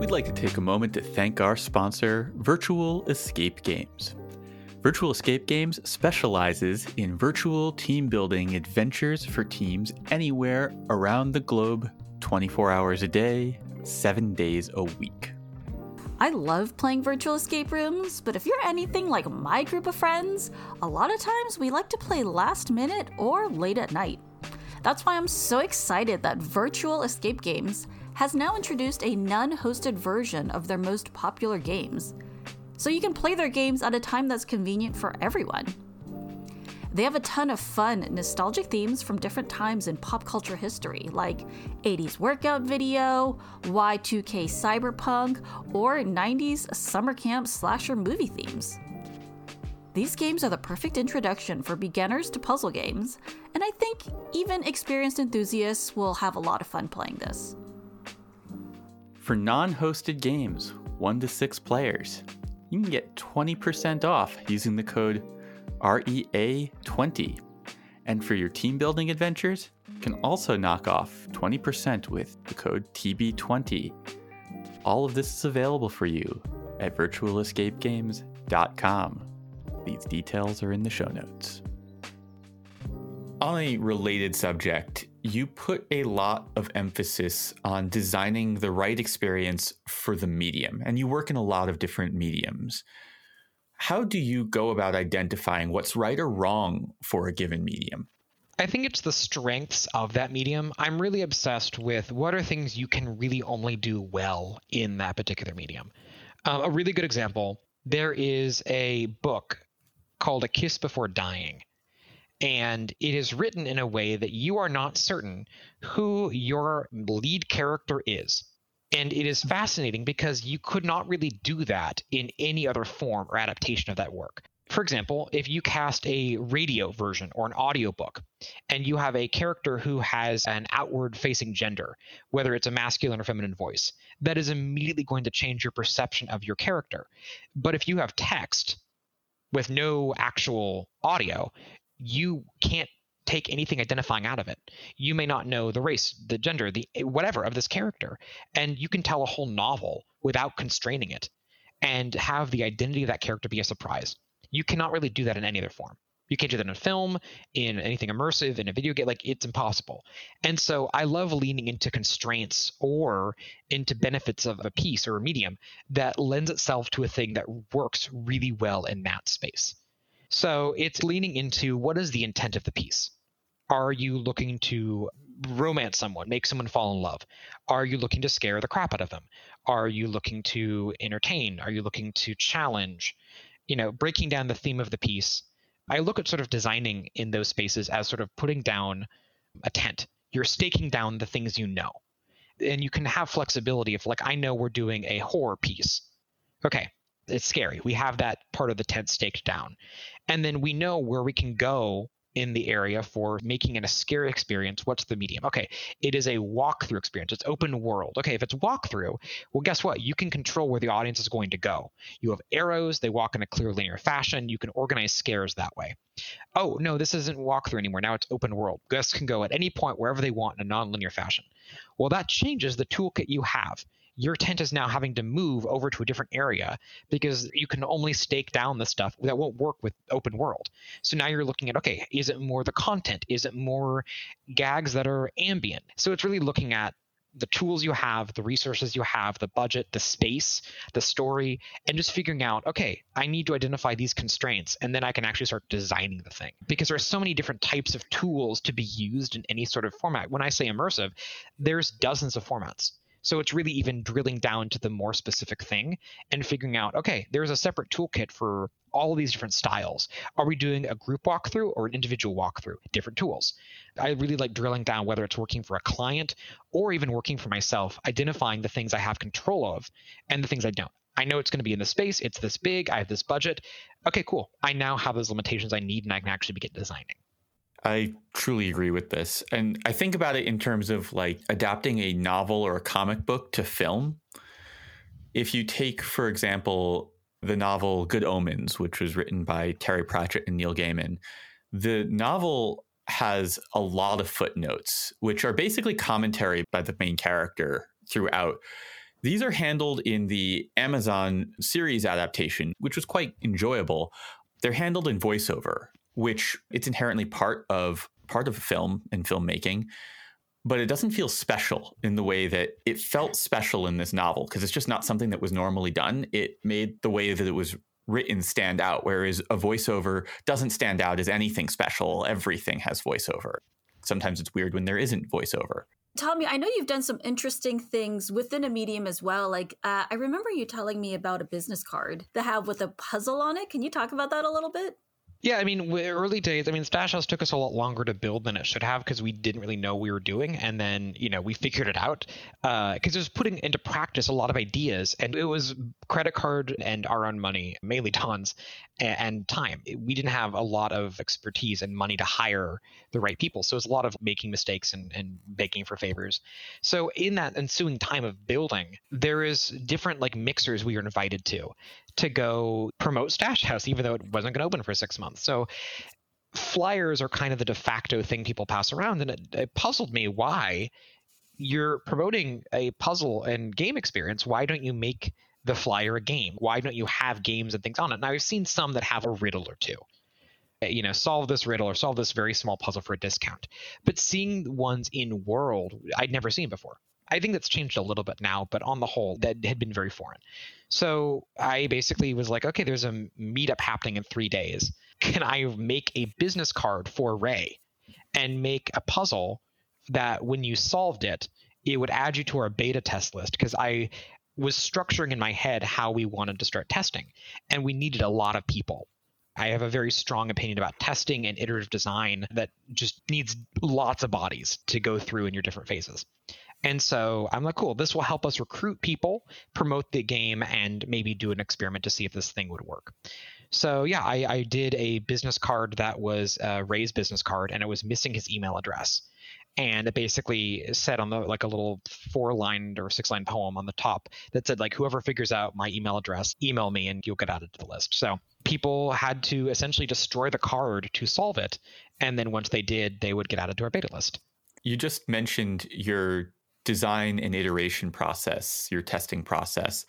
We'd like to take a moment to thank our sponsor, Virtual Escape Games. Virtual Escape Games specializes in virtual team building adventures for teams anywhere around the globe, 24 hours a day, 7 days a week. I love playing virtual escape rooms, but if you're anything like my group of friends, a lot of times we like to play last minute or late at night. That's why I'm so excited that Virtual Escape Games has now introduced a non hosted version of their most popular games so you can play their games at a time that's convenient for everyone. They have a ton of fun, nostalgic themes from different times in pop culture history, like 80s workout video, Y2K cyberpunk, or 90s summer camp slasher movie themes. These games are the perfect introduction for beginners to puzzle games, and I think even experienced enthusiasts will have a lot of fun playing this. For non hosted games, 1 to 6 players, you can get 20% off using the code REA20. And for your team building adventures, you can also knock off 20% with the code TB20. All of this is available for you at virtualescapegames.com. These details are in the show notes. On a related subject, you put a lot of emphasis on designing the right experience for the medium, and you work in a lot of different mediums. How do you go about identifying what's right or wrong for a given medium? I think it's the strengths of that medium. I'm really obsessed with what are things you can really only do well in that particular medium. Um, a really good example there is a book called A Kiss Before Dying and it is written in a way that you are not certain who your lead character is. And it is fascinating because you could not really do that in any other form or adaptation of that work. For example, if you cast a radio version or an audiobook and you have a character who has an outward facing gender, whether it's a masculine or feminine voice, that is immediately going to change your perception of your character. But if you have text with no actual audio, you can't take anything identifying out of it. You may not know the race, the gender, the eh, whatever of this character, and you can tell a whole novel without constraining it and have the identity of that character be a surprise. You cannot really do that in any other form. You can't do that in a film, in anything immersive, in a video game. Like it's impossible. And so I love leaning into constraints or into benefits of a piece or a medium that lends itself to a thing that works really well in that space. So it's leaning into what is the intent of the piece? Are you looking to romance someone, make someone fall in love? Are you looking to scare the crap out of them? Are you looking to entertain? Are you looking to challenge? You know, breaking down the theme of the piece. I look at sort of designing in those spaces as sort of putting down a tent. You're staking down the things you know. And you can have flexibility if, like, I know we're doing a horror piece. Okay, it's scary. We have that part of the tent staked down. And then we know where we can go in the area for making it a scary experience, what's the medium? Okay, it is a walkthrough experience. It's open world. Okay, if it's walkthrough, well, guess what? You can control where the audience is going to go. You have arrows, they walk in a clear linear fashion. You can organize scares that way. Oh, no, this isn't walkthrough anymore. Now it's open world. Guests can go at any point wherever they want in a non-linear fashion. Well, that changes the toolkit you have your tent is now having to move over to a different area because you can only stake down the stuff that won't work with open world. So now you're looking at okay, is it more the content? Is it more gags that are ambient? So it's really looking at the tools you have, the resources you have, the budget, the space, the story, and just figuring out, okay, I need to identify these constraints, and then I can actually start designing the thing. Because there are so many different types of tools to be used in any sort of format. When I say immersive, there's dozens of formats. So it's really even drilling down to the more specific thing and figuring out, okay, there's a separate toolkit for all these different styles. Are we doing a group walkthrough or an individual walkthrough? Different tools. I really like drilling down whether it's working for a client or even working for myself, identifying the things I have control of and the things I don't. I know it's going to be in the space, it's this big, I have this budget. Okay, cool. I now have those limitations I need and I can actually begin designing. I truly agree with this. And I think about it in terms of like adapting a novel or a comic book to film. If you take, for example, the novel Good Omens, which was written by Terry Pratchett and Neil Gaiman, the novel has a lot of footnotes, which are basically commentary by the main character throughout. These are handled in the Amazon series adaptation, which was quite enjoyable. They're handled in voiceover which it's inherently part of part of film and filmmaking but it doesn't feel special in the way that it felt special in this novel because it's just not something that was normally done it made the way that it was written stand out whereas a voiceover doesn't stand out as anything special everything has voiceover sometimes it's weird when there isn't voiceover Tommy, I know you've done some interesting things within a medium as well. Like, uh, I remember you telling me about a business card that have with a puzzle on it. Can you talk about that a little bit? Yeah, I mean, early days. I mean, Stash House took us a lot longer to build than it should have because we didn't really know what we were doing, and then you know we figured it out because uh, it was putting into practice a lot of ideas, and it was credit card and our own money, mainly tons, and, and time. We didn't have a lot of expertise and money to hire the right people, so it was a lot of making mistakes and, and begging for favors. So in that ensuing time of building, there is different like mixers we were invited to to go promote Stash House, even though it wasn't going to open for six months. So flyers are kind of the de facto thing people pass around, and it, it puzzled me why you're promoting a puzzle and game experience. Why don't you make the flyer a game? Why don't you have games and things on it? Now I've seen some that have a riddle or two. Eh, you know, solve this riddle or solve this very small puzzle for a discount. But seeing ones in world I'd never seen before. I think that's changed a little bit now, but on the whole, that had been very foreign. So I basically was like, okay, there's a meetup happening in three days. Can I make a business card for Ray and make a puzzle that when you solved it, it would add you to our beta test list? Because I was structuring in my head how we wanted to start testing, and we needed a lot of people. I have a very strong opinion about testing and iterative design that just needs lots of bodies to go through in your different phases. And so I'm like, cool, this will help us recruit people, promote the game, and maybe do an experiment to see if this thing would work. So yeah, I, I did a business card that was a Ray's business card, and it was missing his email address. And it basically said on the like a little four line or six line poem on the top that said like whoever figures out my email address, email me and you'll get added to the list. So people had to essentially destroy the card to solve it, and then once they did, they would get added to our beta list. You just mentioned your design and iteration process, your testing process,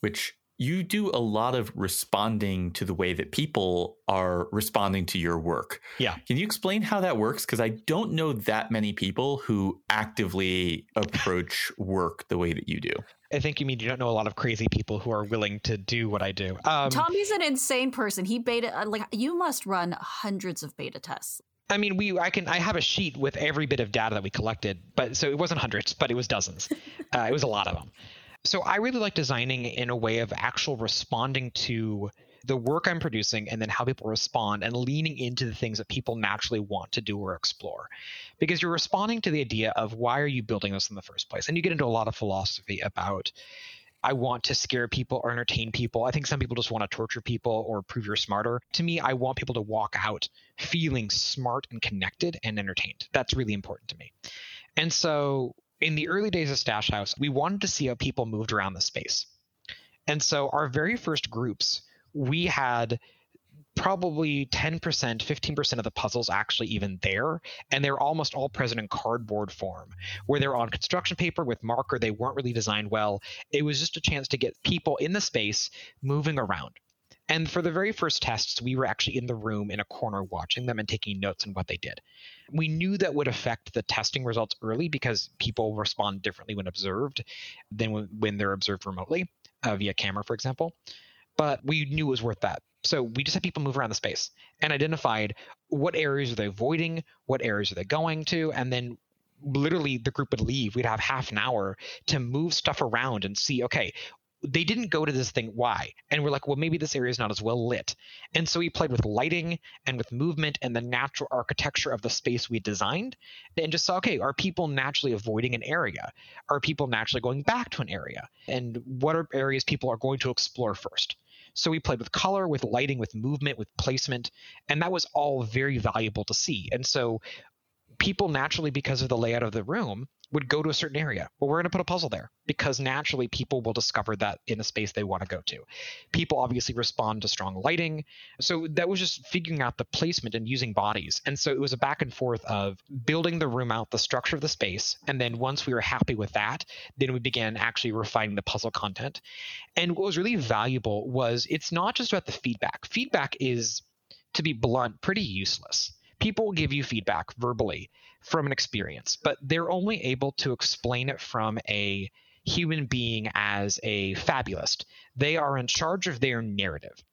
which you do a lot of responding to the way that people are responding to your work. Yeah. Can you explain how that works? Because I don't know that many people who actively approach work the way that you do. I think you mean you don't know a lot of crazy people who are willing to do what I do. Um, Tommy's an insane person. He beta uh, like you must run hundreds of beta tests. I mean, we I can I have a sheet with every bit of data that we collected, but so it wasn't hundreds, but it was dozens. uh, it was a lot of them. So I really like designing in a way of actual responding to the work I'm producing and then how people respond and leaning into the things that people naturally want to do or explore. Because you're responding to the idea of why are you building this in the first place? And you get into a lot of philosophy about I want to scare people or entertain people. I think some people just want to torture people or prove you're smarter. To me, I want people to walk out feeling smart and connected and entertained. That's really important to me. And so in the early days of Stash House, we wanted to see how people moved around the space. And so our very first groups, we had probably 10%, 15% of the puzzles actually even there. And they're almost all present in cardboard form, where they're on construction paper with marker. They weren't really designed well. It was just a chance to get people in the space moving around. And for the very first tests, we were actually in the room in a corner watching them and taking notes on what they did. We knew that would affect the testing results early because people respond differently when observed than when they're observed remotely uh, via camera, for example. But we knew it was worth that. So we just had people move around the space and identified what areas are they avoiding, what areas are they going to, and then literally the group would leave. We'd have half an hour to move stuff around and see, okay, they didn't go to this thing why? And we're like well maybe this area is not as well lit. And so we played with lighting and with movement and the natural architecture of the space we designed and just saw okay are people naturally avoiding an area? Are people naturally going back to an area? And what are areas people are going to explore first so we played with color with lighting with movement with placement and that was all very valuable to see. And so people naturally because of the layout of the room would go to a certain area. Well, we're going to put a puzzle there because naturally people will discover that in a space they want to go to. People obviously respond to strong lighting. So that was just figuring out the placement and using bodies. And so it was a back and forth of building the room out, the structure of the space. And then once we were happy with that, then we began actually refining the puzzle content. And what was really valuable was it's not just about the feedback. Feedback is, to be blunt, pretty useless people will give you feedback verbally from an experience, but they're only able to explain it from a human being as a fabulist. They are in charge of their narrative.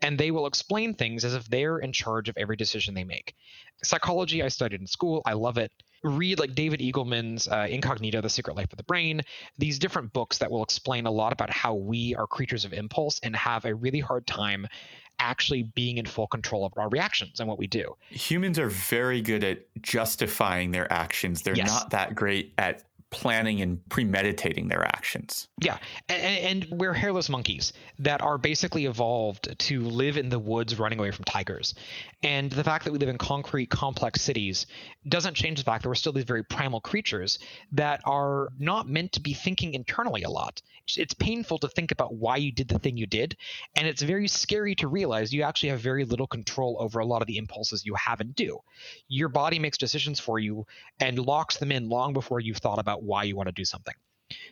And they will explain things as if they're in charge of every decision they make. Psychology, I studied in school. I love it read like David Eagleman's uh, Incognito: The Secret Life of the Brain. These different books that will explain a lot about how we are creatures of impulse and have a really hard time actually being in full control of our reactions and what we do. Humans are very good at justifying their actions. They're yes. not that great at planning and premeditating their actions. Yeah, and, and, we're hairless monkeys that are basically evolved to live in the woods running away from tigers. And the fact that we live in concrete, complex cities doesn't change the fact that we're still these very primal creatures that are not meant to be thinking internally a lot. It's painful to think about why you did the thing you did, and it's very scary to realize you actually have very little control over a lot of the impulses you have and do. Your body makes decisions for you and locks them in long before you've thought about why you want to do something.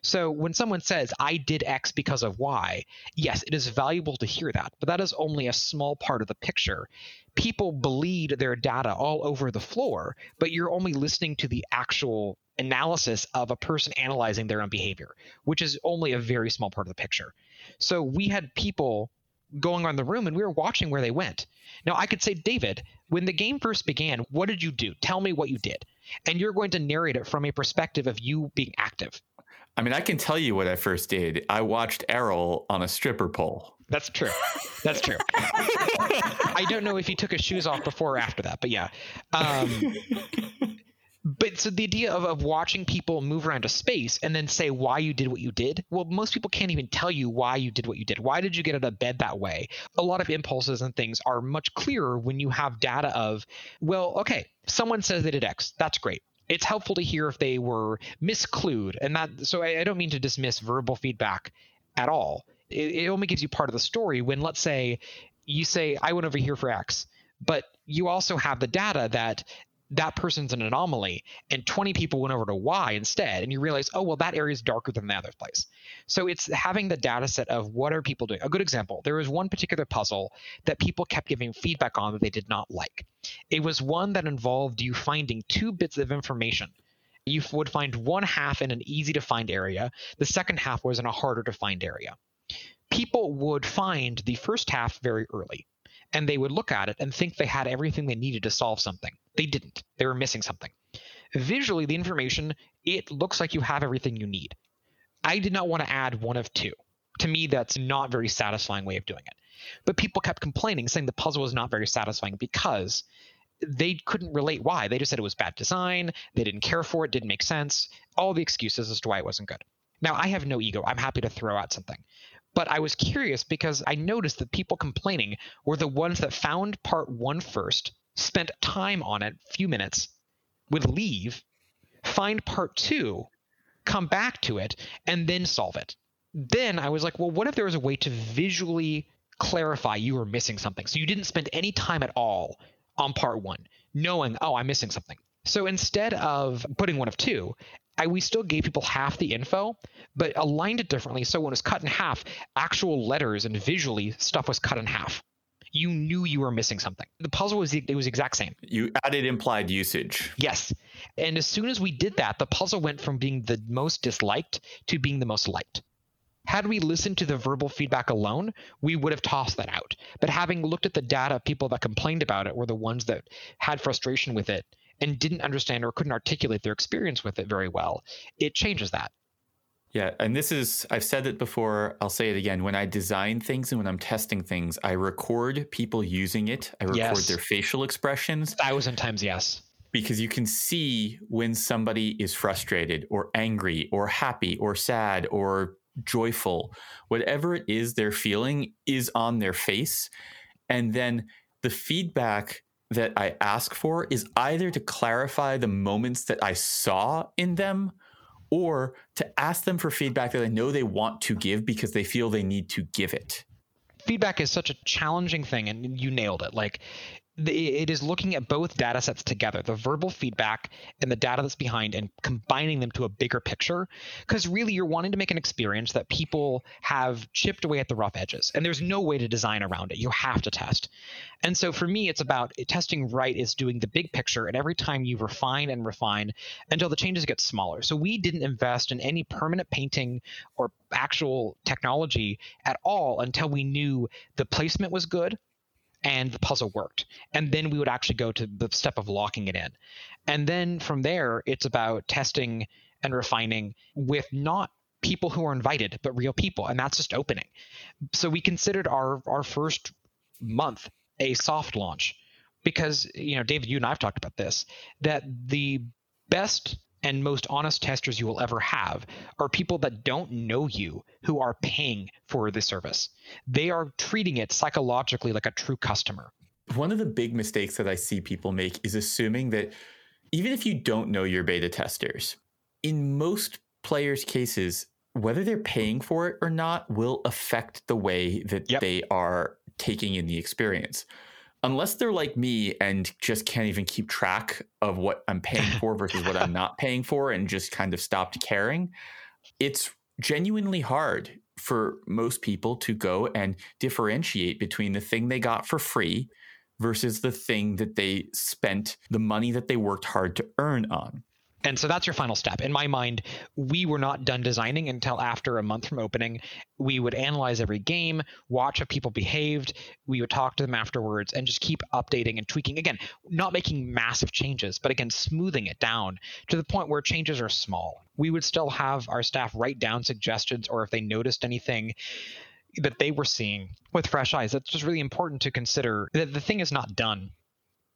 So when someone says, I did X because of Y, yes, it is valuable to hear that, but that is only a small part of the picture. People bleed their data all over the floor, but you're only listening to the actual analysis of a person analyzing their own behavior, which is only a very small part of the picture. So we had people going around the room and we were watching where they went. Now I could say, David, when the game first began, what did you do? Tell me what you did. And you're going to narrate it from a perspective of you being active. I mean, I can tell you what I first did. I watched Errol on a stripper pole. That's true. That's true. I don't know if he took his shoes off before or after that, but yeah. Um, but so the idea of, of watching people move around a space and then say why you did what you did well most people can't even tell you why you did what you did. Why did you get out of bed that way? A lot of impulses and things are much clearer when you have data of well okay someone says they did x that's great. It's helpful to hear if they were misclued and that so I, I don't mean to dismiss verbal feedback at all. It, it only gives you part of the story when let's say you say i went over here for x but you also have the data that that person's an anomaly and 20 people went over to y instead and you realize oh well that area is darker than the other place. So it's having the data set of what are people doing. A good example there was one particular puzzle that people kept giving feedback on that they did not like. It was one that involved you finding two bits of information. You would find one half in an easy to find area the second half was in a harder to find area. People would find the first half very early and they would look at it and think they had everything they needed to solve something. They didn't. They were missing something. Visually, the information, it looks like you have everything you need. I did not want to add one of two. To me, that's not very satisfying way of doing it. But people kept complaining, saying the puzzle was not very satisfying because they couldn't relate why. They just said it was bad design, they didn't care for it, didn't make sense, all the excuses as to why it wasn't good. Now, I have no ego. I'm happy to throw out something. But I was curious because I noticed that people complaining were the ones that found part one first, spent time on it, few minutes, would leave, find part two, come back to it, and then solve it. Then I was like, well, what if there was a way to visually clarify you were missing something? So you didn't spend any time at all on part one, knowing, oh, I'm missing something. So instead of putting one of two, I, we still gave people half the info, but aligned it differently. So when it was cut in half, actual letters and visually stuff was cut in half. You knew you were missing something. The puzzle was it was exact same. You added implied usage. Yes, and as soon as we did that, the puzzle went from being the most disliked to being the most liked. Had we listened to the verbal feedback alone, we would have tossed that out. But having looked at the data, people that complained about it were the ones that had frustration with it and didn't understand or couldn't articulate their experience with it very well, it changes that. Yeah, and this is I've said it before, I'll say it again. When I design things and when I'm testing things, I record people using it. I record yes. their facial expressions. A Thousand times yes. Because you can see when somebody is frustrated or angry or happy or sad or joyful. Whatever it is they're feeling is on their face. And then the feedback that I ask for is either to clarify the moments that I saw in them or to ask them for feedback that they know they want to give because they feel they need to give it. Feedback is such a challenging thing, and you nailed it. Like, it is looking at both data sets together the verbal feedback and the data that's behind and combining them to a bigger picture. Because really you're wanting to make an experience that people have chipped away at the rough edges and there's no way to design around it. You have to test. And so for me it's about testing right is doing the big picture and every time you refine and refine until the changes get smaller. So we didn't invest in any permanent painting or actual technology at all until we knew the placement was good and the puzzle worked. And then we would actually go to the step of locking it in. And then from there, it's about testing and refining with not people who are invited, but real people. And that's just opening. So we considered our, our first month a soft launch because, you know, David, you and I have talked about this, that the best and most honest testers you will ever have are people that don't know you who are paying for the service. They are treating it psychologically like a true customer. One of the big mistakes that I see people make is assuming that even if you don't know your beta testers, in most players' cases, whether they're paying for it or not will affect the way that yep. they are taking in the experience unless they're like me and just can't even keep track of what I'm paying for versus what I'm not paying for and just kind of stopped caring, it's genuinely hard for most people to go and differentiate between the thing they got for free versus the thing that they spent the money that they worked hard to earn on. And so that's your final step. In my mind, we were not done designing until after a month from opening. We would analyze every game, watch how people behaved, we would talk to them afterwards, and just keep updating and tweaking. Again, not making massive changes, but again, smoothing it down to the point where changes are small. We would still have our staff write down suggestions or if they noticed anything that they were seeing with fresh eyes. That's just really important to consider. The, the thing is not done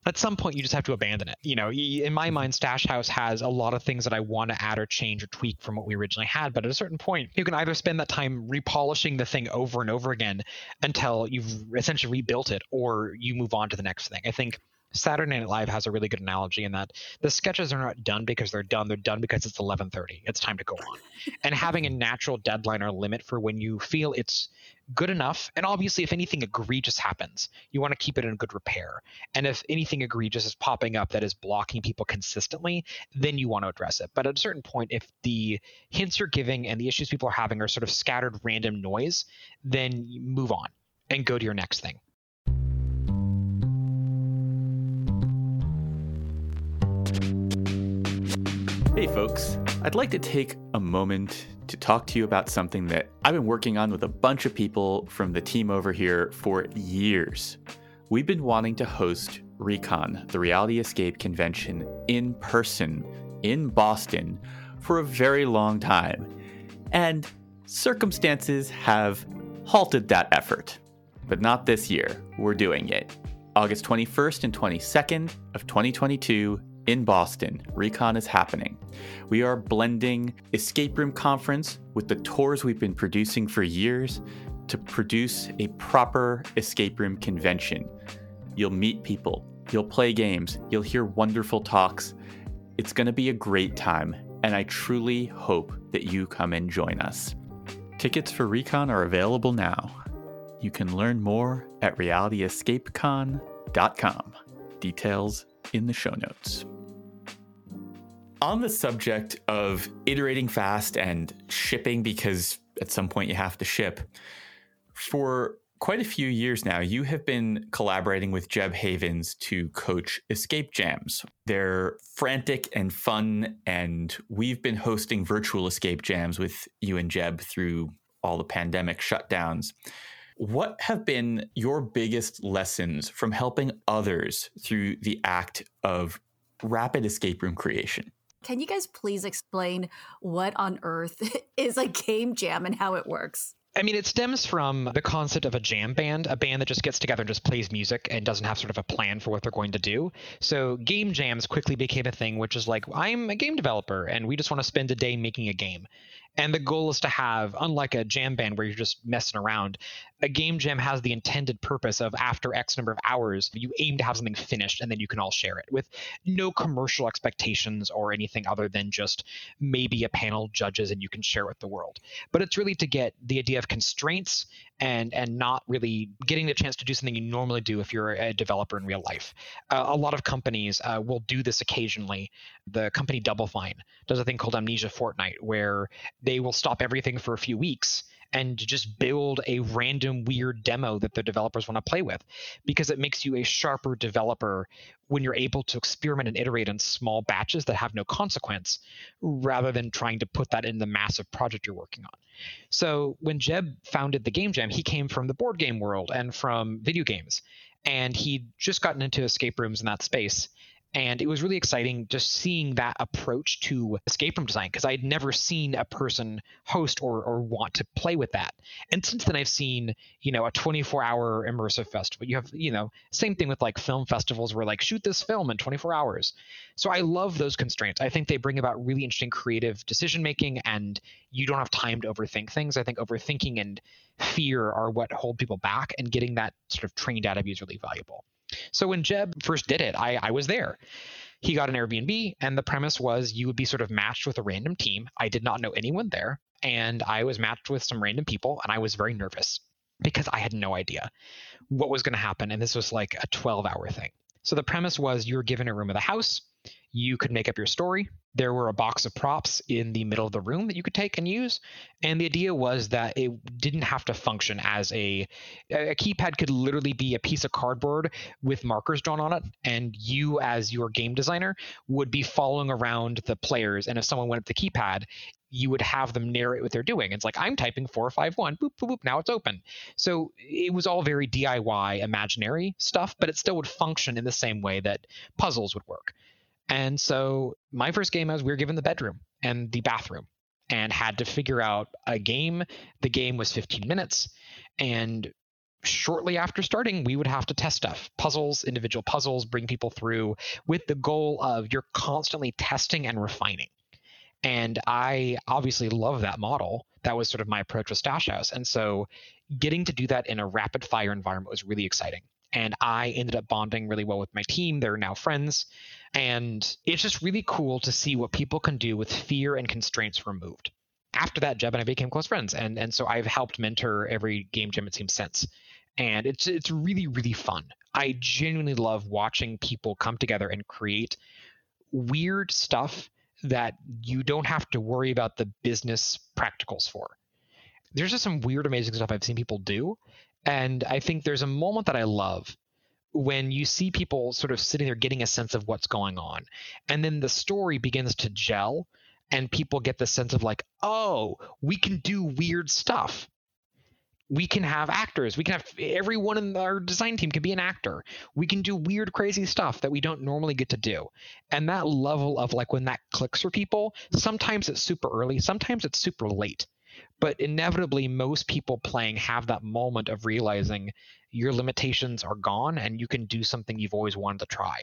at some point you just have to abandon it. You know, in my mm-hmm. mind, Stash House has a lot of things that I want to add or change or tweak from what we originally had. But at a certain point, you can either spend that time repolishing the thing over and over again until you've essentially rebuilt it, or you move on to the next thing. I think Saturday Night Live has a really good analogy in that the sketches are not done because they're done. They're done because it's 11:30. It's time to go on. and having a natural deadline or limit for when you feel it's good enough, and obviously if anything egregious happens, you want to keep it in good repair. And if anything egregious is popping up that is blocking people consistently, then you want to address it. But at a certain point, if the hints you're giving and the issues people are having are sort of scattered random noise, then move on and go to your next thing. Hey, folks. I'd like to take a moment to talk to you about something that I've been working on with a bunch of people from the team over here for years. We've been wanting to host Recon, the Reality Escape convention, in person in Boston for a very long time. And circumstances have halted that effort. But not this year. We're doing it. August 21st and 22nd of 2022 in Boston, Recon is happening. We are blending Escape Room Conference with the tours we've been producing for years to produce a proper escape room convention. You'll meet people, you'll play games, you'll hear wonderful talks. It's going to be a great time, and I truly hope that you come and join us. Tickets for Recon are available now. You can learn more at realityescapecon.com. Details in the show notes. On the subject of iterating fast and shipping, because at some point you have to ship, for quite a few years now, you have been collaborating with Jeb Havens to coach escape jams. They're frantic and fun, and we've been hosting virtual escape jams with you and Jeb through all the pandemic shutdowns. What have been your biggest lessons from helping others through the act of rapid escape room creation? Can you guys please explain what on earth is a game jam and how it works? I mean, it stems from the concept of a jam band, a band that just gets together and just plays music and doesn't have sort of a plan for what they're going to do. So, game jams quickly became a thing, which is like, I'm a game developer and we just want to spend a day making a game. And the goal is to have, unlike a jam band where you're just messing around, a game jam has the intended purpose of after X number of hours, you aim to have something finished and then you can all share it with no commercial expectations or anything other than just maybe a panel judges and you can share with the world. But it's really to get the idea of constraints and and not really getting the chance to do something you normally do if you're a developer in real life. Uh, a lot of companies uh, will do this occasionally. The company Double Fine does a thing called Amnesia Fortnight where they will stop everything for a few weeks and just build a random weird demo that the developers want to play with because it makes you a sharper developer when you're able to experiment and iterate in small batches that have no consequence rather than trying to put that in the massive project you're working on. So when Jeb founded the Game Jam, he came from the board game world and from video games. And he'd just gotten into escape rooms in that space and it was really exciting just seeing that approach to escape room design because I'd never seen a person host or, or want to play with that. And since then, I've seen, you know, a 24 hour immersive festival. You have, you know, same thing with like film festivals where like shoot this film in 24 hours. So I love those constraints. I think they bring about really interesting creative decision making and you don't have time to overthink things. I think overthinking and fear are what hold people back and getting that sort of trained out of you is really valuable. So when Jeb first did it, I, I was there. He got an Airbnb, and the premise was you would be sort of matched with a random team. I did not know anyone there, and I was matched with some random people, and I was very nervous because I had no idea what was going to happen. And this was like a 12 hour thing. So the premise was you were given a room of the house, you could make up your story. There were a box of props in the middle of the room that you could take and use. And the idea was that it didn't have to function as a a keypad could literally be a piece of cardboard with markers drawn on it. And you, as your game designer, would be following around the players. And if someone went up the keypad, you would have them narrate what they're doing. It's like I'm typing four five one, boop boop boop. Now it's open. So it was all very DIY, imaginary stuff, but it still would function in the same way that puzzles would work. And so my first game was we were given the bedroom and the bathroom and had to figure out a game. The game was 15 minutes and shortly after starting, we would have to test stuff puzzles, individual puzzles, bring people through with the goal of you're constantly testing and refining. And I obviously love that model. That was sort of my approach with Stash House. And so getting to do that in a rapid fire environment was really exciting. And I ended up bonding really well with my team. They're now friends. And it's just really cool to see what people can do with fear and constraints removed. After that, Jeb and I became close friends. And, and so I've helped mentor every game jam, it seems, since. And it's, it's really, really fun. I genuinely love watching people come together and create weird stuff that you don't have to worry about the business practicals for. There's just some weird, amazing stuff I've seen people do. And I think there's a moment that I love when you see people sort of sitting there getting a sense of what's going on. And then the story begins to gel, and people get the sense of, like, oh, we can do weird stuff we can have actors. We can have everyone in our design team can be an actor. We can do weird, crazy stuff that we don't normally get to do. And that level of like when that clicks for people, sometimes it's super early, sometimes it's super late. But inevitably, most people playing have that moment of realizing your limitations are gone and you can do something you've always wanted to try.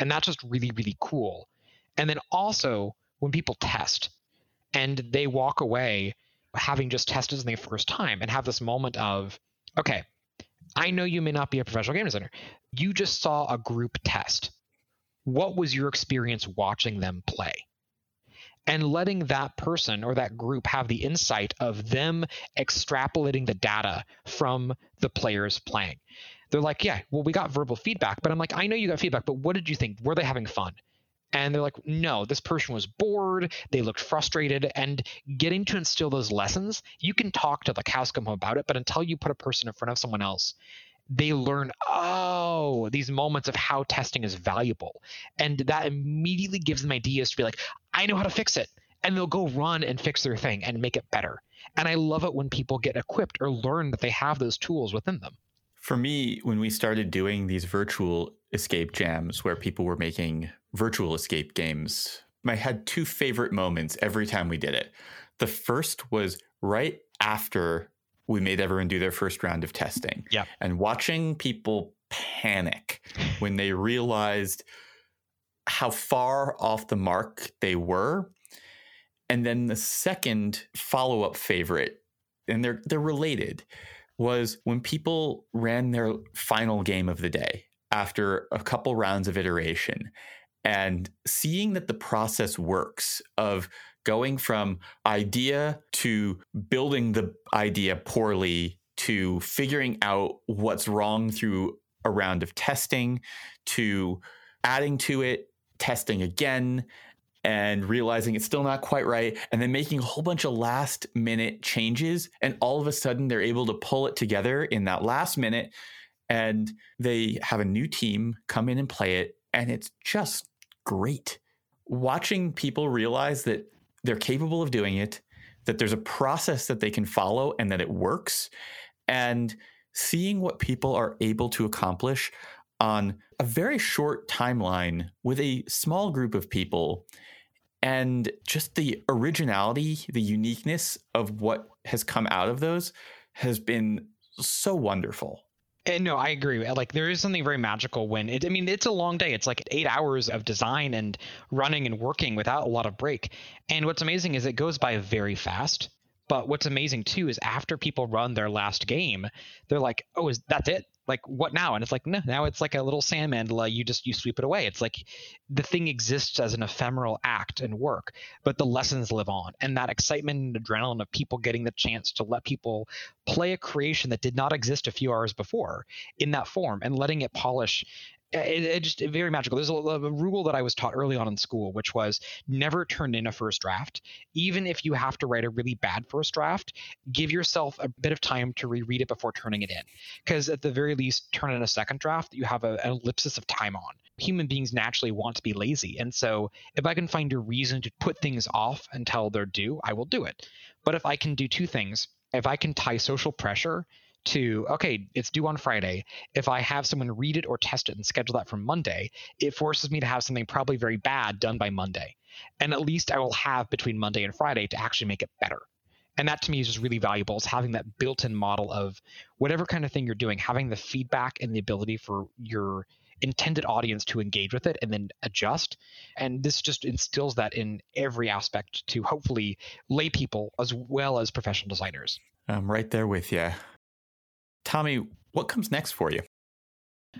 And that's just really, really cool. And then also, when people test and they walk away having just tested something the first time and have this moment of, okay, I know you may not be a professional game designer. You just saw a group test. What was your experience watching them play? And letting that person or that group have the insight of them extrapolating the data from the players playing. They're like, yeah, well, we got verbal feedback, but I'm like, I know you got feedback, but what did you think? Were they having fun? and they're like no this person was bored they looked frustrated and getting to instill those lessons you can talk to the cows come home about it but until you put a person in front of someone else they learn oh these moments of how testing is valuable. And that immediately gives them ideas to be like i know how to fix it. And they'll go run and fix their thing and make it better. And i love it when people get equipped or learn that they have those tools within them. For me when we started doing these virtual escape jams where people were making virtual escape games, I had two favorite moments every time we did it. The first was right after we made everyone do their first round of testing. Yeah. And watching people panic when they realized how far off the mark they were. And then the second follow-up favorite, and they're they're related, was when people ran their final game of the day after a couple rounds of iteration and seeing that the process works of going from idea to building the idea poorly to figuring out what's wrong through a round of testing to adding to it, testing again, and realizing it's still not quite right, and then making a whole bunch of last minute changes. And all of a sudden, they're able to pull it together in that last minute, and they have a new team come in and play it. And it's just great. Watching people realize that they're capable of doing it, that there's a process that they can follow and that it works, and seeing what people are able to accomplish on a very short timeline with a small group of people and just the originality, the uniqueness of what has come out of those has been so wonderful. And no, I agree. Uh, like there is something very magical when it. I mean, it's a long day. It's like eight hours of design and running and working without a lot of break. And what's amazing is it goes by very fast. But what's amazing too is after people run their last game, they're like, "Oh, is that it? Like what now?" And it's like, "No, now it's like a little sand mandala. You just you sweep it away. It's like the thing exists as an ephemeral act and work, but the lessons live on. And that excitement and adrenaline of people getting the chance to let people play a creation that did not exist a few hours before in that form and letting it polish Uh, it, it just very magical. There's a, a, rule that I was taught early on in school, which was never turn in a first draft. Even if you have to write a really bad first draft, give yourself a bit of time to reread it before turning it in. Because at the very least, turn in a second draft, that you have a, an ellipsis of time on. Human beings naturally want to be lazy. And so if I can find a reason to put things off until they're due, I will do it. But if I can do two things, if I can tie social pressure to okay it's due on friday if i have someone read it or test it and schedule that for monday it forces me to have something probably very bad done by monday and at least i will have between monday and friday to actually make it better And that to me is just really valuable is having that built-in model of whatever kind of thing you're doing, having the feedback and the ability for your intended audience to engage with it and then adjust. And this just instills that in every aspect to hopefully lay people as well as professional designers. I'm right there with you. Tommy, what comes next for you?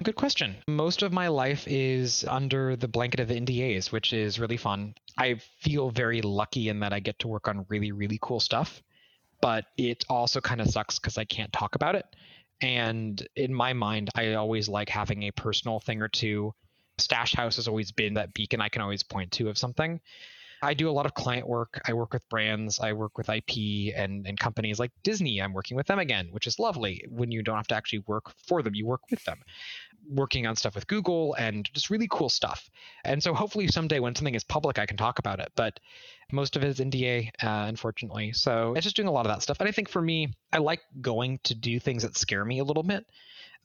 Good question. Most of my life is under the blanket of NDAs, which is really fun. I feel very lucky in that I get to work on really, really cool stuff, but it also kind of sucks because I can't talk about it. And in my mind, I always like having a personal thing or two. Stash House has always been that beacon I can always point to of something. I do a lot of client work. I work with brands. I work with IP and, and companies like Disney. I'm working with them again, which is lovely when you don't have to actually work for them, you work with them. Working on stuff with Google and just really cool stuff. And so hopefully someday when something is public, I can talk about it. But most of it is NDA, uh, unfortunately. So it's just doing a lot of that stuff. And I think for me, I like going to do things that scare me a little bit,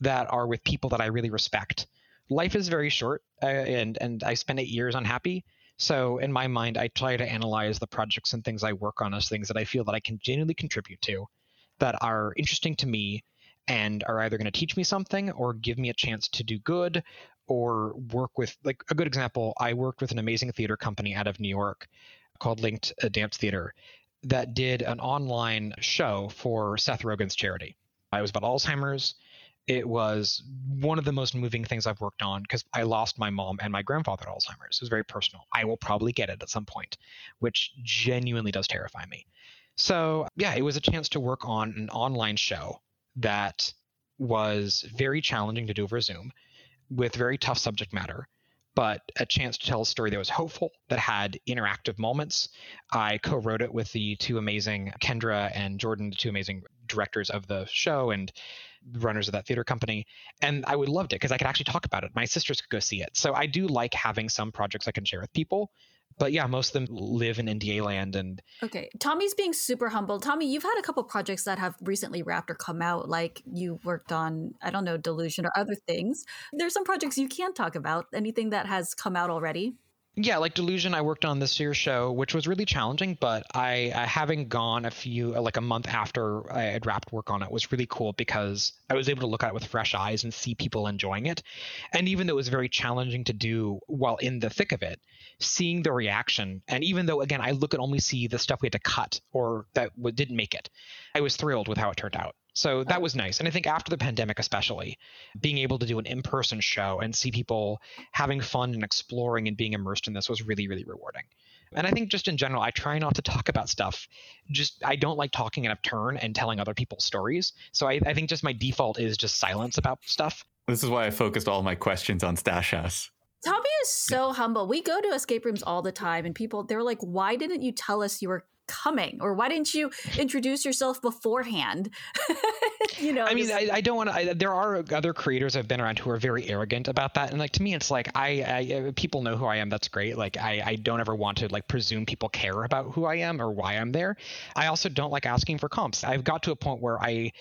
that are with people that I really respect. Life is very short, uh, and and I spent eight years unhappy so in my mind, I try to analyze the projects and things I work on as things that I feel that I can genuinely contribute to, that are interesting to me, and are either going to teach me something or give me a chance to do good or work with like a good example i worked with an amazing theater company out of new york called linked dance theater that did an online show for seth rogen's charity. It was about alzheimer's it was one of the most moving things I've worked on because I lost my mom and my grandfather to Alzheimer's. It was very personal. I will probably get it at some point, which genuinely does terrify me. So, yeah, it was a chance to work on an online show that was very challenging to do over Zoom with very tough subject matter, but a chance to tell a story that was hopeful, that had interactive moments. I co wrote it with the two amazing Kendra and Jordan, the two amazing directors of the show. And runners of that theater company. And I would loved it because I could actually talk about it. My sisters could go see it. So I do like having some projects I can share with people. But yeah, most of them live in NDA land and Okay. Tommy's being super humble. Tommy, you've had a couple projects that have recently wrapped or come out, like you worked on, I don't know, delusion or other things. There's some projects you can't talk about. Anything that has come out already? Yeah, like Delusion, I worked on this year's show, which was really challenging. But I, having gone a few, like a month after I had wrapped work on it, was really cool because I was able to look at it with fresh eyes and see people enjoying it. And even though it was very challenging to do while in the thick of it, seeing the reaction, and even though again I look and only see the stuff we had to cut or that didn't make it, I was thrilled with how it turned out. So that was nice. And I think after the pandemic, especially, being able to do an in person show and see people having fun and exploring and being immersed in this was really, really rewarding. And I think just in general, I try not to talk about stuff. Just I don't like talking in a turn and telling other people's stories. So I, I think just my default is just silence about stuff. This is why I focused all my questions on Stash House. Tommy is so humble. We go to escape rooms all the time, and people they're like, "Why didn't you tell us you were coming or why didn't you introduce yourself beforehand you know i mean. I, I, don't want to there are other creators i've been around who are very arrogant about that and like to me it's like I, I uh, people know who i am that's great like I, I don't ever want to like presume people care about who i am or why i'm there i also don't like asking for comps i've got to a point where i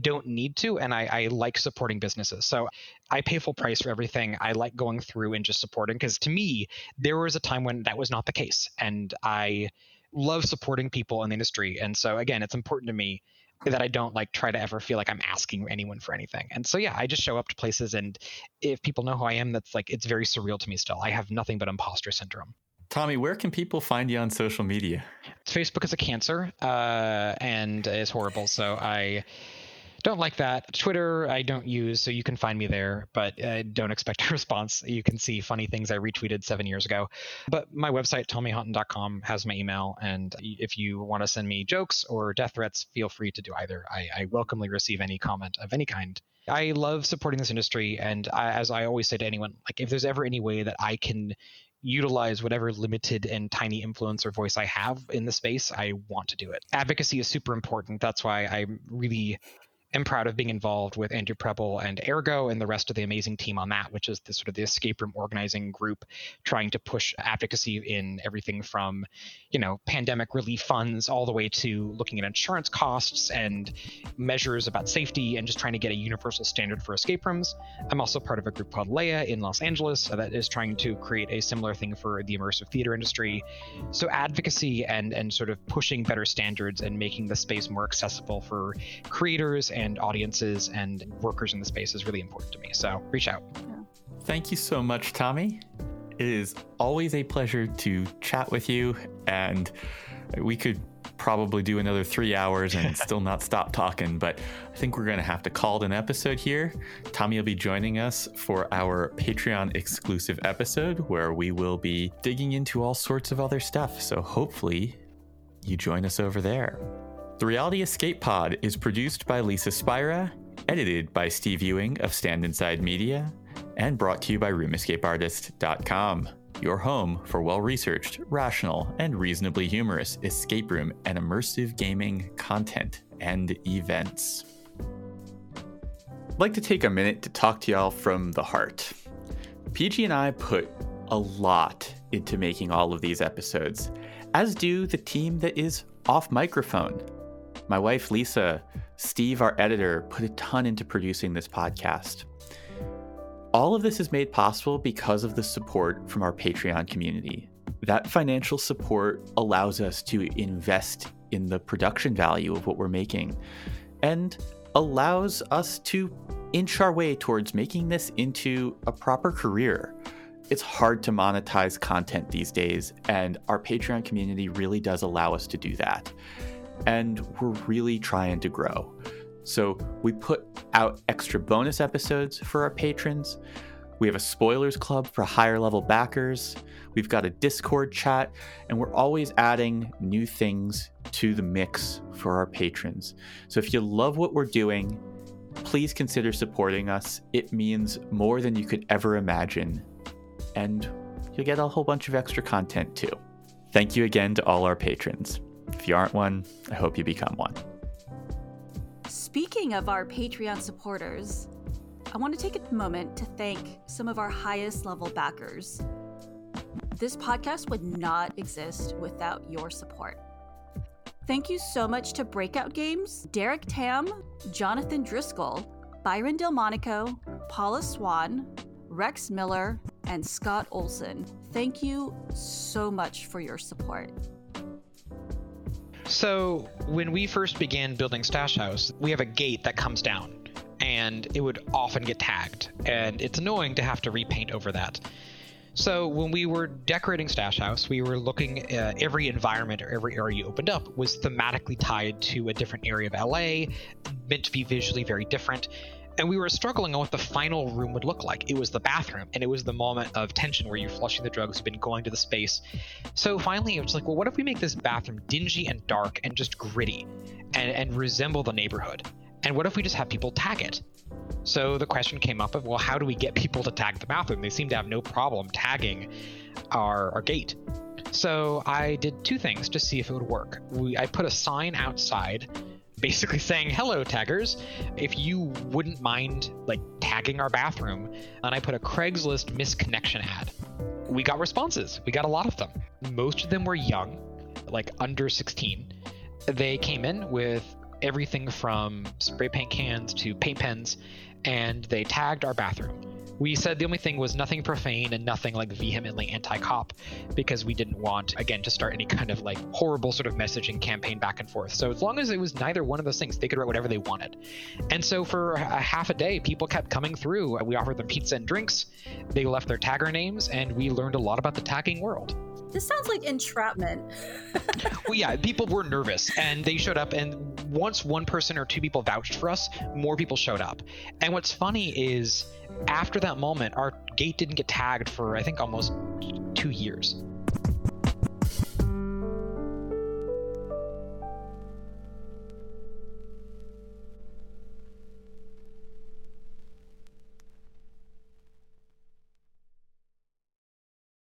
don't need to and I, I, like supporting businesses so i pay full price for everything i like going through and just supporting because to me there was a time when that was not the case and i love supporting people in the industry. And so again, it's important to me that I don't like try to ever feel like I'm asking anyone for anything. And so yeah, I just show up to places and if people know who I am, that's like it's very surreal to me still. I have nothing but imposter syndrome. Tommy, where can people find you on social media? Facebook is a cancer uh, and is horrible. So I don't like that. Twitter, I don't use, so you can find me there, but uh, don't expect a response. You can see funny things I retweeted seven years ago. But my website, tommyhonton.com, has my email. And if you want to send me jokes or death threats, feel free to do either. I, I welcomely receive any comment of any kind. I love supporting this industry. And I, as I always say to anyone, like if there's ever any way that I can utilize whatever limited and tiny influence or voice I have in the space, I want to do it. Advocacy is super important. That's why I'm really am proud of being involved with Andrew Preble and Ergo and the rest of the amazing team on that, which is the sort of the escape room organizing group trying to push advocacy in everything from, you know, pandemic relief funds all the way to looking at insurance costs and measures about safety and just trying to get a universal standard for escape rooms. I'm also part of a group called Leia in Los Angeles that is trying to create a similar thing for the immersive theater industry. So advocacy and and sort of pushing better standards and making the space more accessible for creators and audiences and workers in the space is really important to me. So reach out. Thank you so much, Tommy. It is always a pleasure to chat with you, and we could probably do another three hours and still not stop talking, but I think we're going to have to call it an episode here. Tommy will be joining us for our Patreon exclusive episode where we will be digging into all sorts of other stuff. So hopefully you join us over there. The Reality Escape Pod is produced by Lisa Spira, edited by Steve Ewing of Stand Inside Media, and brought to you by RoomEscapeArtist.com, your home for well researched, rational, and reasonably humorous escape room and immersive gaming content and events. I'd like to take a minute to talk to y'all from the heart. Peih-Gee and I put a lot into making all of these episodes, as do the team that is off microphone. My wife, Lisa, Steve, our editor, put a ton into producing this podcast. All of this is made possible because of the support from our Patreon community. That financial support allows us to invest in the production value of what we're making and allows us to inch our way towards making this into a proper career. It's hard to monetize content these days, and our Patreon community really does allow us to do that and we're really trying to grow. So we put out extra bonus episodes for our patrons. We have a spoilers club for higher level backers. We've got a Discord chat, and we're always adding new things to the mix for our patrons. So if you love what we're doing, please consider supporting us. It means more than you could ever imagine. And you'll get a whole bunch of extra content too. Thank you again to all our patrons. If you aren't one, I hope you become one. Speaking of our Patreon supporters, I want to take a moment to thank some of our highest level backers. This podcast would not exist without your support. Thank you so much to Breakout Games, Derek Tam, Jonathan Driscoll, Byron Delmonico, Paula Swan, Rex Miller, and Scott Olson. Thank you so much for your support. So when we first began building Stash House, we have a gate that comes down, and it would often get tagged, and it's annoying to have to repaint over that. So when we were decorating Stash House, we were looking at every environment or every area you opened up was thematically tied to a different area of LA, meant to be visually very different and we were struggling on what the final room would look like. It was the bathroom, and it was the moment of tension where you're flushing the drugs, you've been going to the space. So finally, it was like, well, what if we make this bathroom dingy and dark and just gritty and, and resemble the neighborhood? And what if we just have people tag it? So the question came up of, well, how do we get people to tag the bathroom? They seem to have no problem tagging our, our gate. So I did two things to see if it would work. We, I put a sign outside basically saying, "Hello, taggers. If you wouldn't mind like tagging our bathroom," and I put a Craigslist misconnection ad. We got responses. We got a lot of them. Most of them were young, like under 16. They came in with everything from spray paint cans to paint pens, and they tagged our bathroom. We said the only thing was nothing profane and nothing like vehemently anti cop because we didn't want, again, to start any kind of like horrible sort of messaging campaign back and forth. So as long as it was neither one of those things, they could write whatever they wanted. And so for a half a day, people kept coming through. Uh, we offered them pizza and drinks. They left their tagger names, and we learned a lot about the tagging world. This sounds like entrapment. well, yeah, people were nervous and they showed up. And once one person or two people vouched for us, more people showed up. And what's funny is after that moment, our gate didn't get tagged for, I think, almost two years.